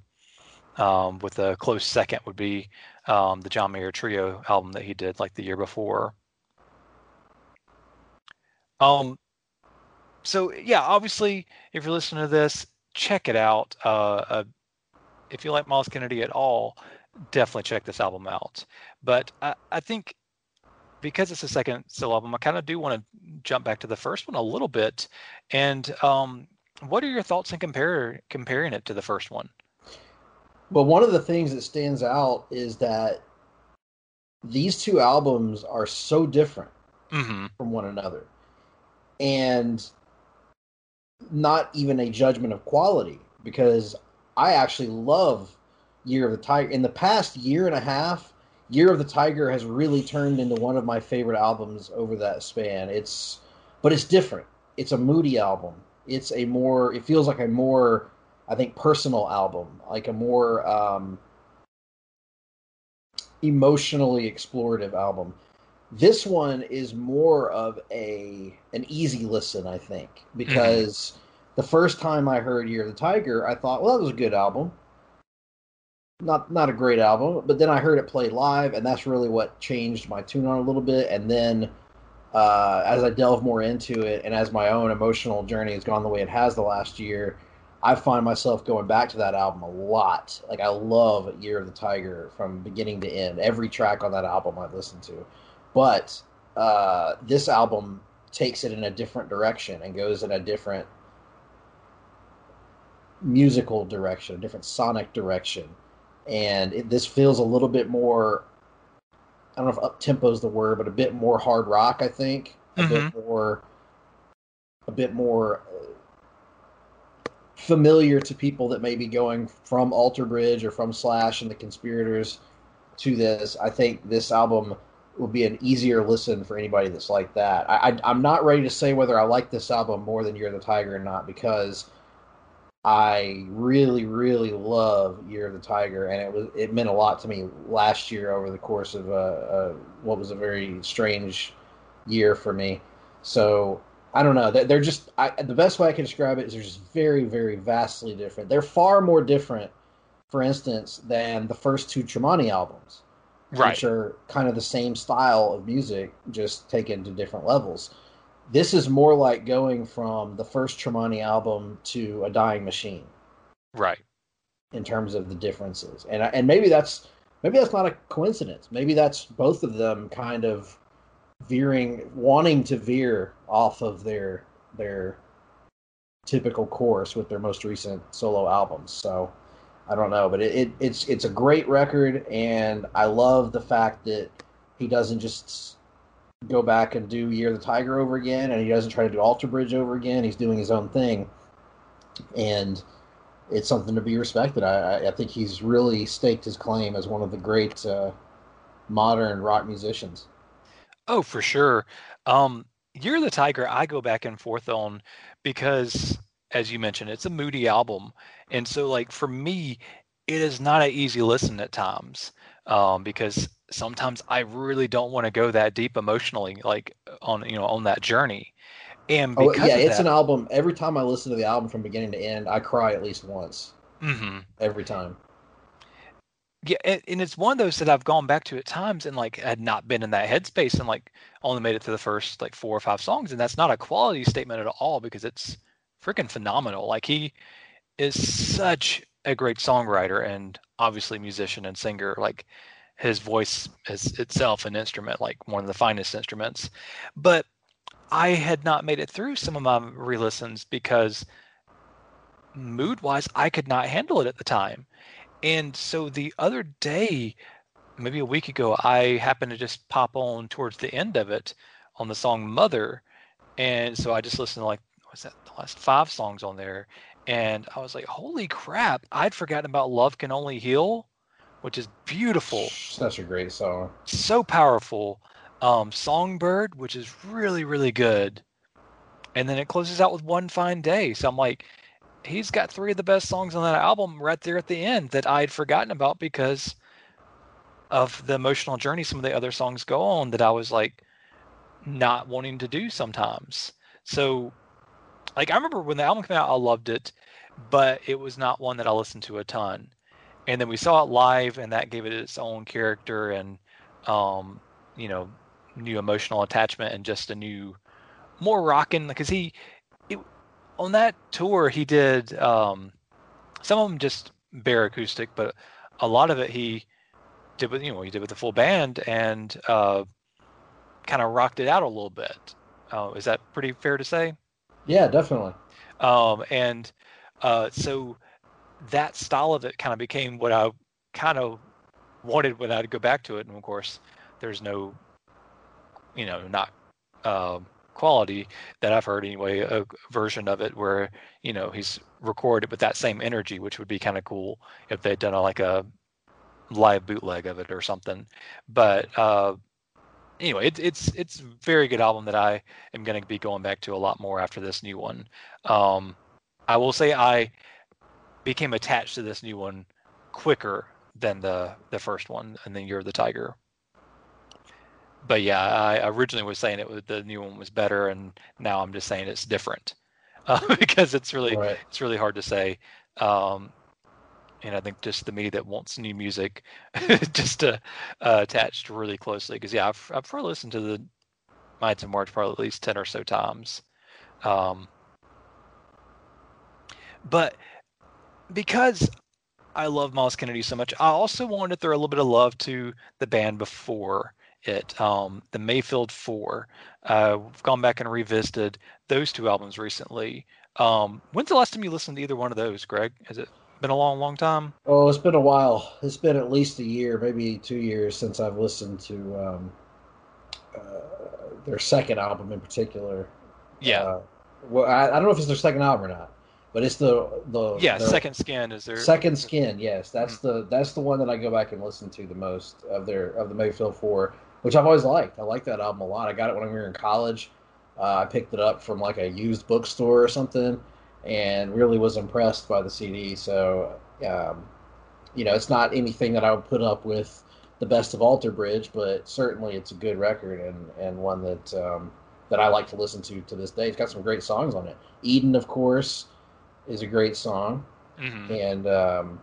Um, with a close second would be um, the John Mayer Trio album that he did like the year before. Um, so yeah, obviously, if you're listening to this, check it out. Uh, uh, if you like Myles Kennedy at all, definitely check this album out. But I, I think because it's a second solo album, I kind of do want to jump back to the first one a little bit. And um, what are your thoughts in compare comparing it to the first one? But one of the things that stands out is that these two albums are so different Mm-hmm. from one another. And not even a judgment of quality because I actually love Year of the Tiger. In the past year and a half, Year of the Tiger has really turned into one of my favorite albums over that span. It's but it's different. It's a moody album. It's a more it feels like a more I think personal album, like a more um emotionally explorative album. This one is more of a an easy listen, I think, because the first time I heard Year of the Tiger, I thought, well, that was a good album. Not not a great album, but then I heard it played live, and that's really what changed my tune on a little bit. And then uh, as I delve more into it, and as my own emotional journey has gone the way it has the last year, I find myself going back to that album a lot. Like I love Year of the Tiger from beginning to end. Every track on that album I've listened to, but uh, this album takes it in a different direction and goes in a different musical direction, a different sonic direction, and it, this feels a little bit more. I don't know if up tempo is the word, but a bit more hard rock. I think a bit more, a bit more uh, familiar to people that may be going from Alter Bridge or from Slash and the Conspirators to this. I think this album will be an easier listen for anybody that's like that. I, I, I'm not ready to say whether I like this album more than Year of the Tiger or not because I really, really love Year of the Tiger, and it was it meant a lot to me last year over the course of uh, uh, what was a very strange year for me. So I don't know. They're they're just I, the best way I can describe it is they're just very, very vastly different. They're far more different, for instance, than the first two Tremonti albums, Right. which are kind of the same style of music, just taken to different levels. This is more like going from the first Tremonti album to A Dying Machine Right. in terms of the differences. And and maybe that's maybe that's not a coincidence. Maybe that's both of them kind of veering wanting to veer off of their their typical course with their most recent solo albums. So I don't know, but it, it it's it's a great record and I love the fact that he doesn't just go back and do Year of the Tiger over again and he doesn't try to do Alter Bridge over again. He's doing his own thing. And it's something to be respected. I, I- think he's really staked his claim as one of the great uh, modern rock musicians. Oh, for sure. Um, of the Tiger, I go back and forth on because, as you mentioned, it's a moody album, and so like for me, it is not an easy listen at times um, because sometimes I really don't want to go that deep emotionally, like on you know on that journey. And Oh, because yeah, it's that, an album. Every time I listen to the album from beginning to end, I cry at least once. Mhm. Every time. Yeah, and, it's one of those that I've gone back to at times and like had not been in that headspace and like only made it to the first like four or five songs, and that's not a quality statement at all because it's freaking phenomenal. Like he is such a great songwriter and obviously musician and singer. Like his voice is itself an instrument, like one of the finest instruments. But I had not made it through some of my re-listens because mood wise, I could not handle it at the time. And so the other day, maybe a week ago, I happened to just pop on towards the end of it on the song Mother. And so I just listened to like, what's that, the last five songs on there. And I was like, holy crap, I'd forgotten about Love Can Only Heal, which is beautiful Such a great song. so powerful. Um, Songbird, which is really, really good. And then it closes out with One Fine Day. So I'm like, he's got three of the best songs on that album right there at the end that I'd forgotten about because of the emotional journey some of the other songs go on that I was like not wanting to do sometimes. So like I remember when the album came out, I loved it, but it was not one that I listened to a ton. And then we saw it live and that gave it its own character and um, you know, new emotional attachment and just a new more rocking because he on that tour he did um some of them just bare acoustic but a lot of it he did with you know he did with the full band and uh kind of rocked it out a little bit uh, is that pretty fair to say Yeah, definitely. um and uh so that style of it kind of became what i kind of wanted when i'd go back to it and of course there's no you know not um quality that i've heard anyway a version of it where you know he's recorded with that same energy which would be kind of cool if they'd done a, like a live bootleg of it or something. But uh anyway it, it's it's very good album that i am going to be going back to a lot more after this new one. Um i will say i became attached to this new one quicker than the the first one and then Year of the Tiger but yeah i originally was saying it was the new one was better and now i'm just saying it's different [laughs] uh, because it's really Right. it's really hard to say um and i think just the me that wants new music [laughs] just uh, uh attached really closely because yeah i've, I've probably listened to the Ides of March probably at least 10 or so times um but because I love Myles Kennedy so much, I also wanted to throw a little bit of love to the band before it, um, the Mayfield Four. Uh, we've gone back and revisited those two albums recently. Um, when's the last time you listened to either one of those, Greg? Has it been a long, long time? Oh, it's been a while. It's been at least a year, maybe two years since I've listened to um, uh, their second album in particular. Yeah, Uh, well, I, I don't know if it's their second album or not, but it's the the yeah. Second Skin is there? Second Skin, yes, that's Mm. the that's the one that I go back and listen to the most of their of the Mayfield Four, which I've always liked. I like that album a lot. I got it when we were in college. Uh, I picked it up from like a used bookstore or something, and really was impressed by the CD. So, um, you know, it's not anything that I would put up with the best of Alter Bridge, but certainly it's a good record and and one that um, that I like to listen to to this day. It's got some great songs on it. Eden, of course, is a great song Mhm. and um,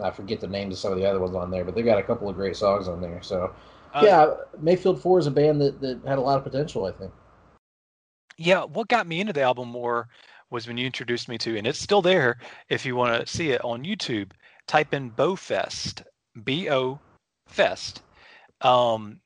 I forget the names of some of the other ones on there, but they've got a couple of great songs on there. So Uh, yeah, Mayfield Four is a band that, that had a lot of potential. I think. Yeah, what got me into the album more was when you introduced me to, and it's still there if you want to see it on YouTube. Type in Bofest, B O Fest. Um,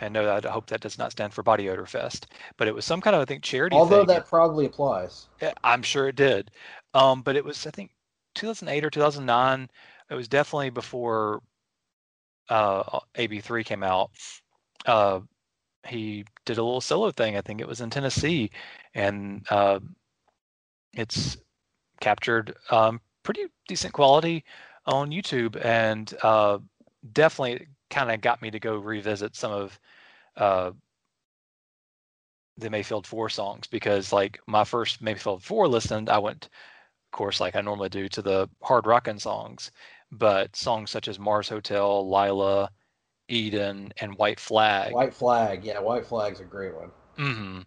I know that I hope that does not stand for Body Odor Fest, but it was some kind of I think charity. Although thing. that probably applies. I'm sure it did. Um, but it was I think 2008 or 2009. It was definitely before uh, AB3 came out. Uh, he did a little solo thing. I think it was in Tennessee, and uh, it's captured um, pretty decent quality on YouTube, and uh, definitely kind of got me to go revisit some of uh, the Mayfield Four songs because, like, my first Mayfield Four listened, I went, of course, like I normally do, to the hard rockin' songs, but songs such as Mars Hotel, Lila, Eden, and White Flag. White Flag, yeah, White Flag's a great one. hmm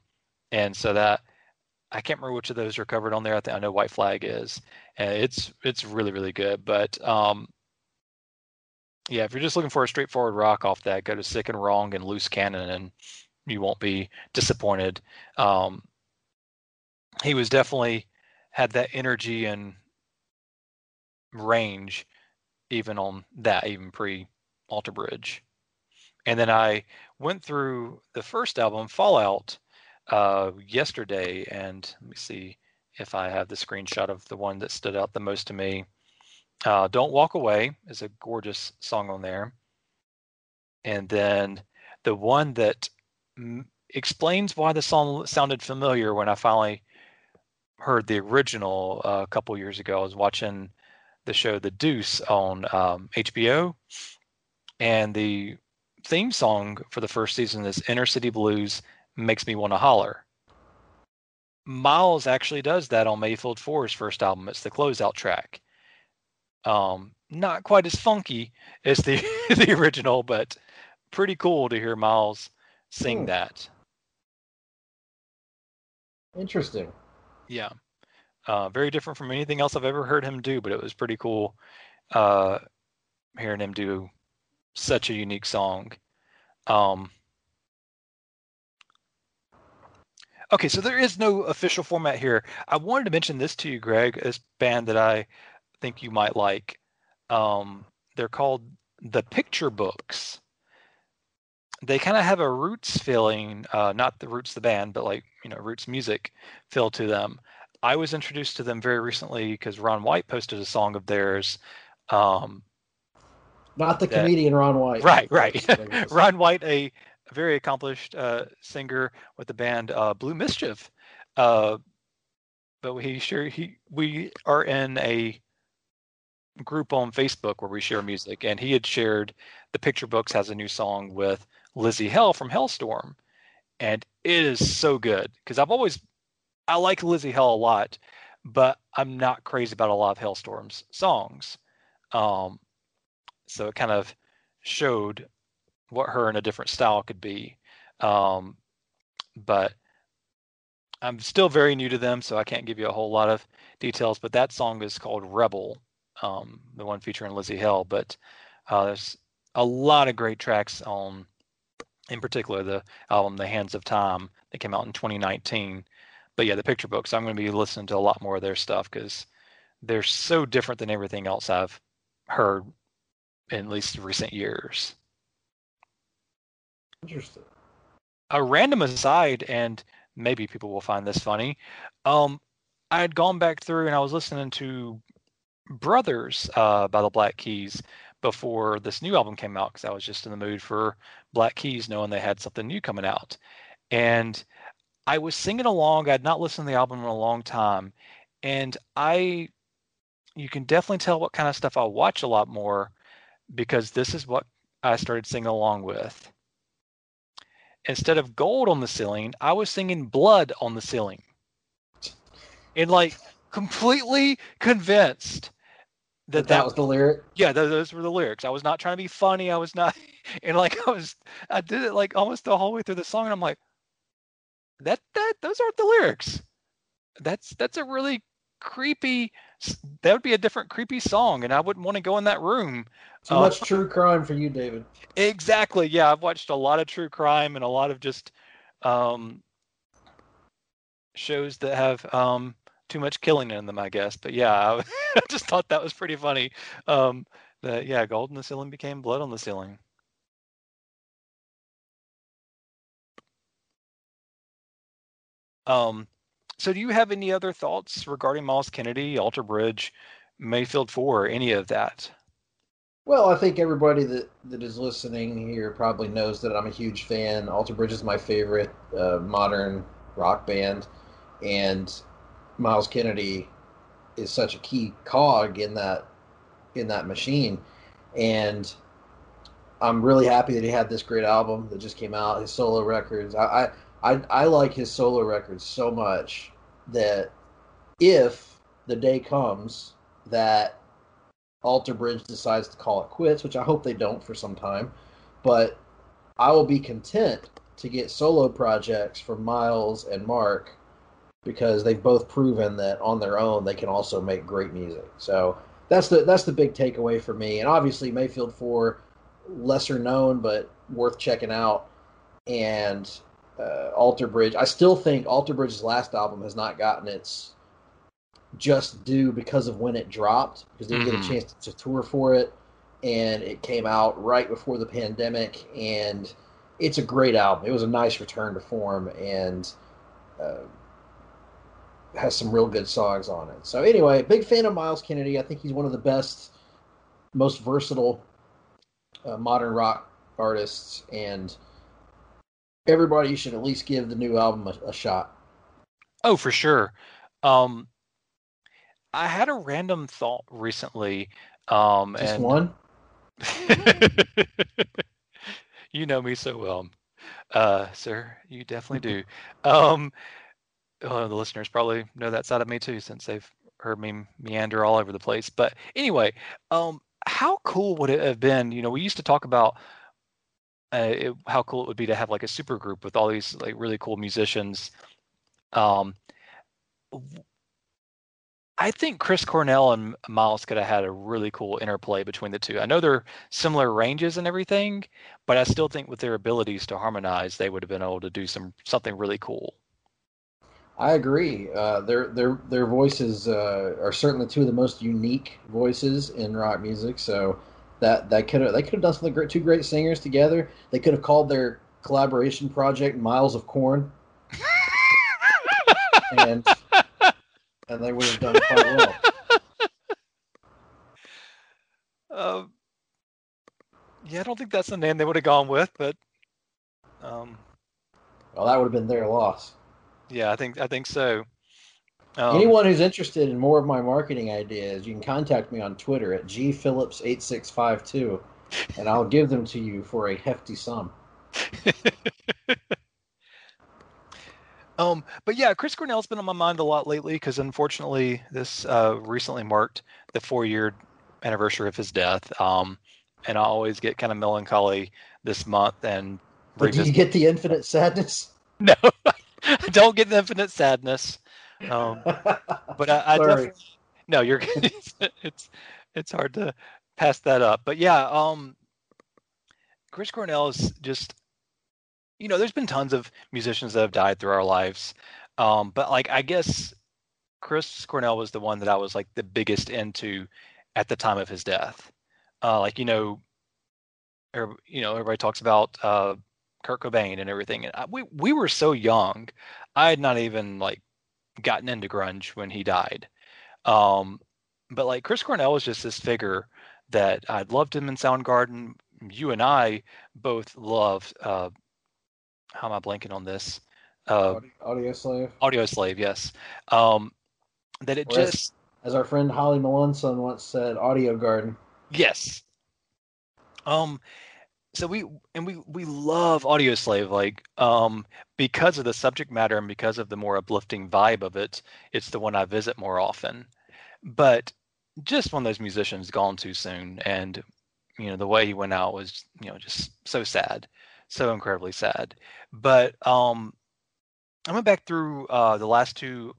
And so that I can't remember which of those are covered on there. I think I know White Flag is, and it's it's really really good. But um, Yeah, if you're just looking for a straightforward rock off that, go to Sick and Wrong and Loose Cannon, and you won't be disappointed. Um, he was definitely had that energy and range, even on that, even pre Alter Bridge. And then I went through the first album, Fallout, uh, yesterday, and let me see if I have the screenshot of the one that stood out the most to me. Uh, Don't Walk Away is a gorgeous song on there. And then the one that m- explains why the song sounded familiar when I finally heard the original uh, a couple years ago. I was watching the show The Deuce on um, HBO, and the theme song for the first season is Inner City Blues Makes Me Want to Holler. Myles actually does that on Mayfield 4's first album. It's the closeout track. Um, not quite as funky as the [laughs] the original, but pretty cool to hear Myles sing Hmm. that. Interesting. Yeah. Uh, very different from anything else I've ever heard him do, but it was pretty cool uh, hearing him do such a unique song. Um, okay, so there is no official format here. I wanted to mention this to you, Greg, this band that I think you might like. Um, they're called the Picture Books. They kind of have a roots feeling, uh, not the roots the band, but like you know roots music feel to them. I was introduced to them very recently because Ron White posted a song of theirs. Um, Not the That- comedian Ron White. right, right. That's what I [laughs] was- Ron White, a very accomplished uh, singer with the band uh, Blue Mischief. Uh, but he sure he we are in a group on Facebook where we share music, and he had shared the Picture Books has a new song with Lzzy Hale from Halestorm, and it is so good because I've always I like Lzzy Hale a lot, but I'm not crazy about a lot of Halestorm's songs. Um, so it kind of showed what her in a different style could be. Um, but I'm still very new to them, so I can't give you a whole lot of details. But that song is called Rebel, um, the one featuring Lzzy Hale. But uh, there's a lot of great tracks on, in particular, the album The Hands of Time that came out in 2019. But yeah, the picture books, I'm going to be listening to a lot more of their stuff because they're so different than everything else I've heard in at least recent years. Interesting. a random aside, and maybe people will find this funny. Um, I had gone back through and I was listening to Brothers uh, by the Black Keys before this new album came out because I was just in the mood for Black Keys, knowing they had something new coming out. And I was singing along. I'd not listened to the album in a long time, and I, you can definitely tell what kind of stuff I watch a lot more because this is what I started singing along with instead of gold on the ceiling, I was singing blood on the ceiling. And like completely convinced That, that that was the lyric. yeah, tho- those were the lyrics. I was not trying to be funny. I was not [laughs] and like I was I did it like almost the whole way through the song and I'm like that that those aren't the lyrics. That's that's a really creepy that would be a different creepy song and I wouldn't want to go in that room Too Uh, much true crime for you, David. Exactly. Yeah, I've watched a lot of true crime and a lot of just um, shows that have um, too much killing in them, I guess. But yeah, I, [laughs] I just thought that was pretty funny. Um, that yeah, gold in the ceiling became blood on the ceiling. Um, so do you have any other thoughts regarding Myles Kennedy, Alter Bridge, Mayfield Four, any of that? Well, I think everybody that, that is listening here probably knows that I'm a huge fan. Alter Bridge is my favorite uh, modern rock band, and Miles Kennedy is such a key cog in that in that machine. And I'm really happy that he had this great album that just came out. His solo records, I I, I, I like his solo records so much that if the day comes that Alter Bridge decides to call it quits, which I hope they don't for some time, but I will be content to get solo projects from Myles and Mark because they've both proven that on their own they can also make great music. So that's the that's the big takeaway for me. And obviously Mayfield Four, lesser known but worth checking out. And uh, Alter Bridge, I still think Alter Bridge's last album has not gotten its just due because of when it dropped because they didn't Mhm. get a chance to tour for it, and it came out right before the pandemic. And it's a great album. It was a nice return to form and. Uh, has some real good songs on it. So anyway, big fan of Myles Kennedy. I think he's one of the best, most versatile uh, modern rock artists, and everybody should at least give the new album a, a shot. Oh, for sure. Um, I had a random thought recently. Um, Just and one. [laughs] you know me so well, uh, sir. You definitely do. Um, well, the listeners probably know that side of me too, since they've heard me meander all over the place. But anyway, um, how cool would it have been? You know, we used to talk about uh, it, how cool it would be to have like a super group with all these like really cool musicians. Um, I think Chris Cornell and Myles could have had a really cool interplay between the two. I know they're similar ranges and everything, but I still think with their abilities to harmonize, they would have been able to do some something really cool. I agree. Uh, their their their voices uh, are certainly two of the most unique voices in rock music. So that that could have they could have done something great. Two great singers together. They could have called their collaboration project "Miles of Corn," and and they would have done quite well. Um, yeah, I don't think that's the name they would have gone with, but um, Well, that would have been their loss. yeah, I think I think so. Um, Anyone who's interested in more of my marketing ideas, you can contact me on Twitter at gphillips8652, and I'll give them to you for a hefty sum. [laughs] Um, but yeah, Chris Cornell's been on my mind a lot lately because unfortunately, this uh, recently marked the four-year anniversary of his death. Um, and I always get kind of melancholy this month and do you get the infinite sadness? [laughs] no, [laughs] I don't get the infinite sadness. Um, [laughs] but I, I definitely no, you're [laughs] it's, it's it's hard to pass that up. But yeah, um, Chris Cornell is just you know, there's been tons of musicians that have died through our lives, um, but like I guess Chris Cornell was the one that I was like the biggest into at the time of his death. Uh, like you know, every- you know, everybody talks about uh, Kurt Cobain and everything, and I, we we were so young. I had not even like gotten into grunge when he died. Um, but like Chris Cornell was just this figure that I'd loved him in Soundgarden. You and I both loved. Uh, how am I blanking on this? Uh, Audio, slave. Audioslave, yes. Um, that it Or as- just As our friend Holly Malunson once said, Audio Garden. Yes. Um so we and we we love Audioslave like um because of the subject matter and because of the more uplifting vibe of it, it's the one I visit more often. But just one of those musicians gone too soon and you know the way he went out was you know just so sad. So incredibly sad. But um I went back through uh the last two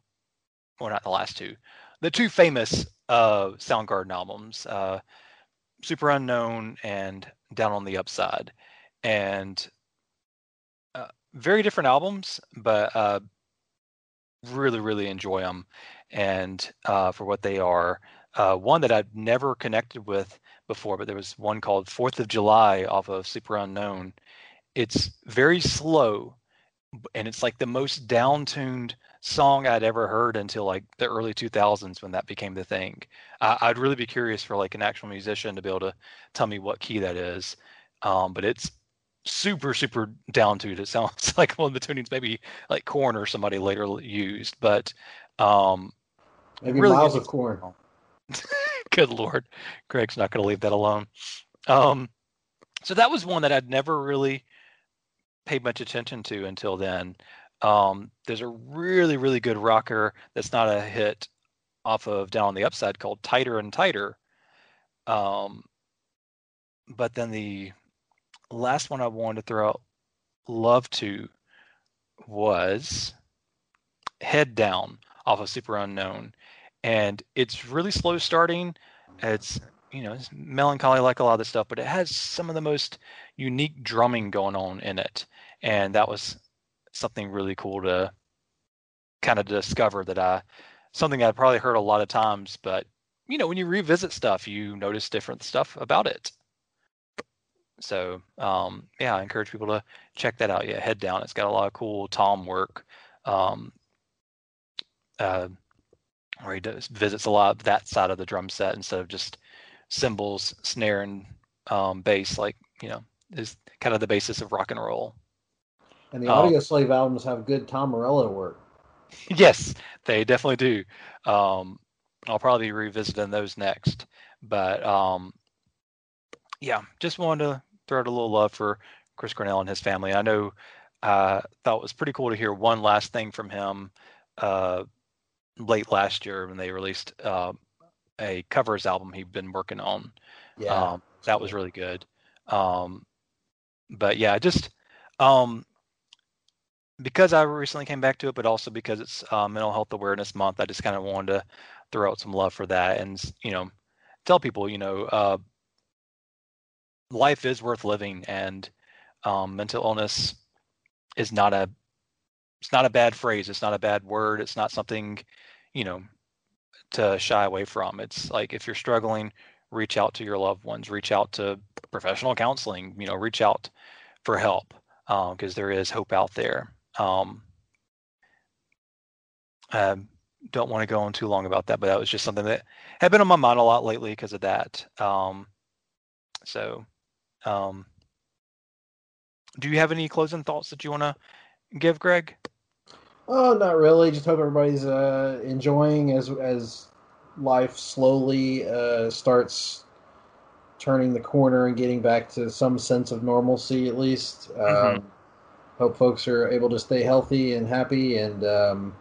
or not the last two, the two famous uh Soundgarden albums. Uh Superunknown and Down on the Upside, and uh, very different albums, but uh, really, really enjoy them, and uh, for what they are. Uh, one that I've never connected with before, but there was one called Fourth of July off of Superunknown. It's very slow, and it's like the most down-tuned song I'd ever heard until like the early 2000s when that became the thing. I, I'd really be curious for like an actual musician to be able to tell me what key that is. Um, but it's super, super down tuned. It sounds [laughs] like one of the tunings maybe like Korn or somebody later used, but um, Maybe Really Miles of Corn. [laughs] good lord, Greg's not going to leave that alone. Um, so that was one that I'd never really paid much attention to until then. Um, there's a really, really good rocker that's not a hit off of Down on the Upside called Tighter and Tighter. Um, but then the last one I wanted to throw out love to was Head Down off of Superunknown. And it's really slow starting, It's you know it's melancholy like a lot of the stuff, but it has some of the most unique drumming going on in it, and that was something really cool to kind of discover that I something I'd probably heard a lot of times, but you know when you revisit stuff, you notice different stuff about it. So um, yeah, I encourage people to check that out. Yeah, head down. It's got a lot of cool tom work. Um, uh, where he does visits a lot of that side of the drum set instead of just cymbals, snare, and um, bass. Like you know, is kind of the basis of rock and roll. And the Um, Audio Slave albums have good Tom Morello work. yes, they definitely do. Um, I'll probably be revisiting those next. But um, yeah, just wanted to throw out a little love for Chris Cornell and his family. I know uh, thought it was pretty cool to hear one last thing from him uh, late last year when they released uh, a covers album he'd been working on. Yeah. Um, that was really good. Um, but yeah, just um, because I recently came back to it, but also because it's uh, Mental Health Awareness Month, I just kind of wanted to throw out some love for that and you know tell people you know uh, life is worth living and um, mental illness is not a it's not a bad phrase it's not a bad word it's not something you know to shy away from. It's like if you're struggling reach out to your loved ones reach out to professional counseling you know reach out for help because there is hope out there um, um, don't want to go on too long about that but that was just something that had been on my mind a lot lately because of that um, so um, do you have any closing thoughts that you want to give greg Oh, not really. Just hope everybody's uh, enjoying as as life slowly uh, starts turning the corner and getting back to some sense of normalcy, at least. Um, Mhm. Hope folks are able to stay healthy and happy and um,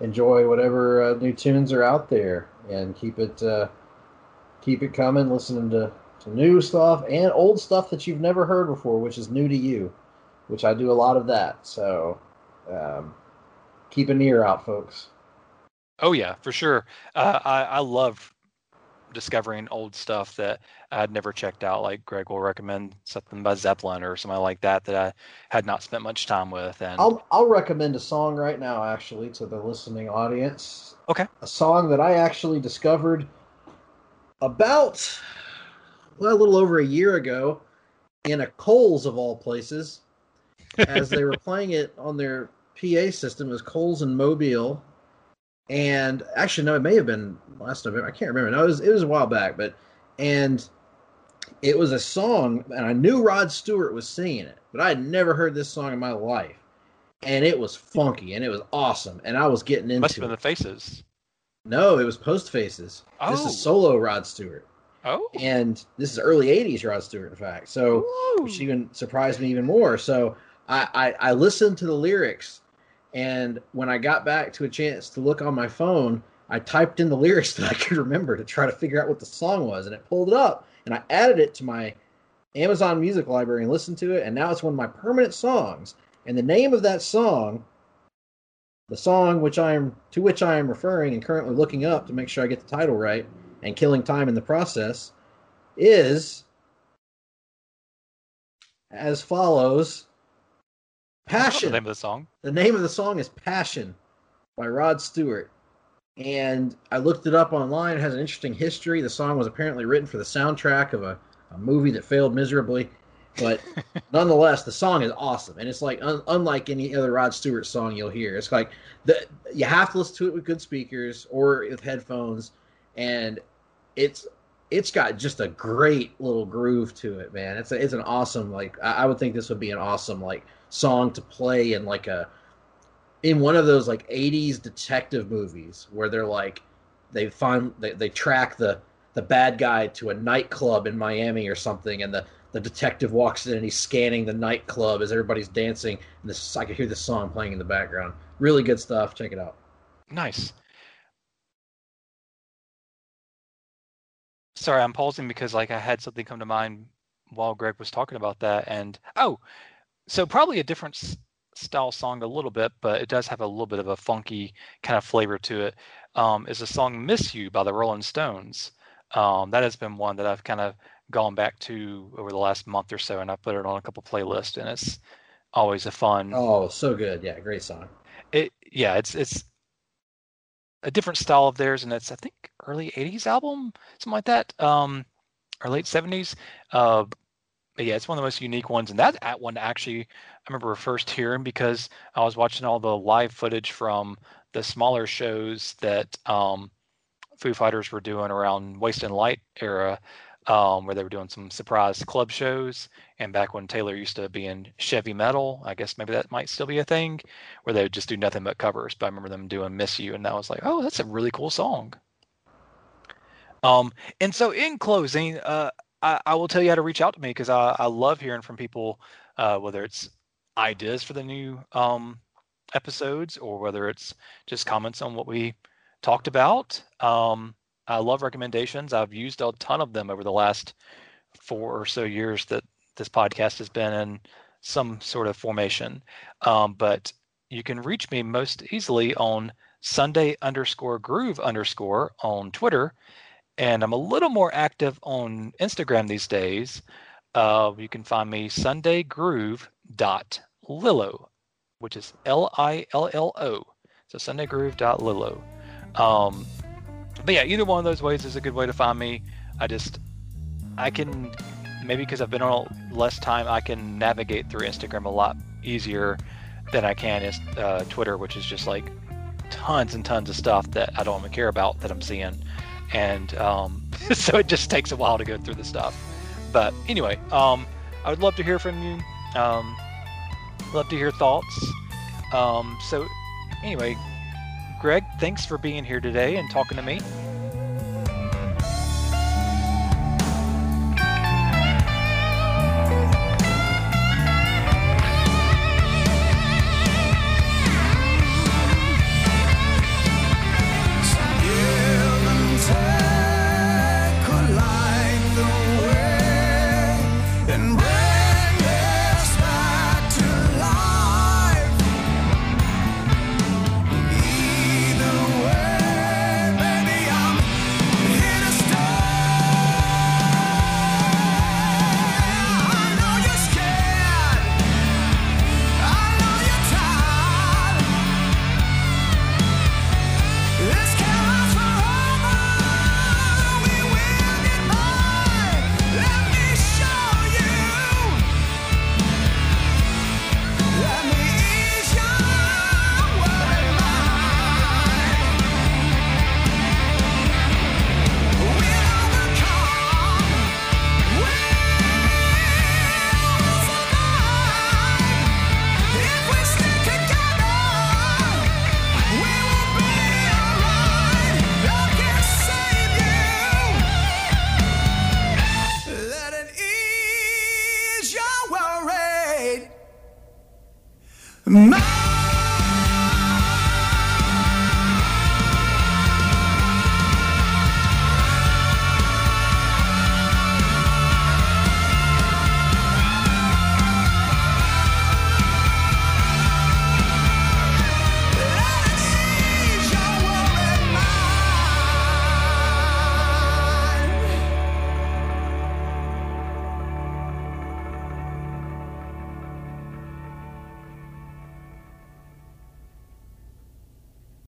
enjoy whatever uh, new tunes are out there and keep it uh, keep it coming. Listening to, to new stuff and old stuff that you've never heard before, which is new to you, which I do a lot of that. So. Um, keep an ear out, folks. Oh yeah, for sure. Uh, I I love discovering old stuff that I'd never checked out. Like Greg will recommend something by Zeppelin or something like that that I had not spent much time with. And I'll I'll recommend a song right now, actually, to the listening audience. Okay. A song that I actually discovered about well, a little over a year ago in a Kohl's of all places, as they were [laughs] playing it on their PA system. Was Kohl's in Mobile, and actually, no, it may have been last November. I can't remember. No, it was it was a while back, but and it was a song, and I knew Rod Stewart was singing it, but I had never heard this song in my life, and it was funky and it was awesome, and I was getting into must have it. been the faces. No, it was Post Faces. This Oh. is solo Rod Stewart, Oh, and this is early '80s Rod Stewart, in fact. So which even surprised me even more. So I, I, I listened to the lyrics, and when I got back to a chance to look on my phone, I typed in the lyrics [laughs] that I could remember to try to figure out what the song was, and it pulled it up, and I added it to my Amazon Music library and listened to it, and now it's one of my permanent songs. And the name of that song, the song which I am to which I am referring and currently looking up to make sure I get the title right and killing time in the process, is as follows Not the Passion. name of the song. The name of the song is Passion by Rod Stewart. And I looked it up online. It has an interesting history. The song was apparently written for the soundtrack of a, a movie that failed miserably. But [laughs] nonetheless, the song is awesome. And it's like un- unlike any other Rod Stewart song you'll hear. It's like the you have to listen to it with good speakers or with headphones. And it's it's got just a great little groove to it, man. It's a, it's an awesome like I, I would think this would be an awesome like song to play in like a in one of those like 80s detective movies where they're like they find they, they track the the bad guy to a nightclub in Miami or something and the the detective walks in and he's scanning the nightclub as everybody's dancing and this I could hear this song playing in the background. Really good stuff. Check it out. Nice. Sorry, I'm pausing because like I had something come to mind while Greg was talking about that, and oh, so probably a different s- style song a little bit, but it does have a little bit of a funky kind of flavor to it. Um, is the song "Miss You" by the Rolling Stones. Um, that has been one that I've kind of gone back to over the last month or so, and I put it on a couple playlists, and it's always a fun. Oh, so good. Yeah, great song. It yeah, it's it's a different style of theirs, and it's I think early '80s album, something like that, um, or late '70s. Uh, but yeah, it's one of the most unique ones, and that at one actually I remember first hearing because I was watching all the live footage from the smaller shows that um, Foo Fighters were doing around Wasting Light era, um, where they were doing some surprise club shows. And back when Taylor used to be in Chevy Metal, I guess maybe that might still be a thing, where they would just do nothing but covers. But I remember them doing "Miss You," and that was like, oh, that's a really cool song. Um, and so in closing, uh, I, I will tell you how to reach out to me because I, I love hearing from people, uh, whether it's ideas for the new um, episodes or whether it's just comments on what we talked about. Um, I love recommendations. I've used a ton of them over the last four or so years that this podcast has been in some sort of formation. Um, but you can reach me most easily on Sunday underscore groove underscore on Twitter. And I'm a little more active on Instagram these days. Uh, you can find me Sunday Groove dot Lillo, which is L I L L O. So Sunday Groove dot Lillo. Um, but yeah, either one of those ways is a good way to find me. I just I can maybe because I've been on less time, I can navigate through Instagram a lot easier than I can uh, Twitter, which is just like tons and tons of stuff that I don't even care about that I'm seeing, and um, [laughs] so it just takes a while to go through the stuff. But anyway, um, I would love to hear from you. Um, love to hear thoughts. Um, so anyway, Greg, thanks for being here today and talking to me.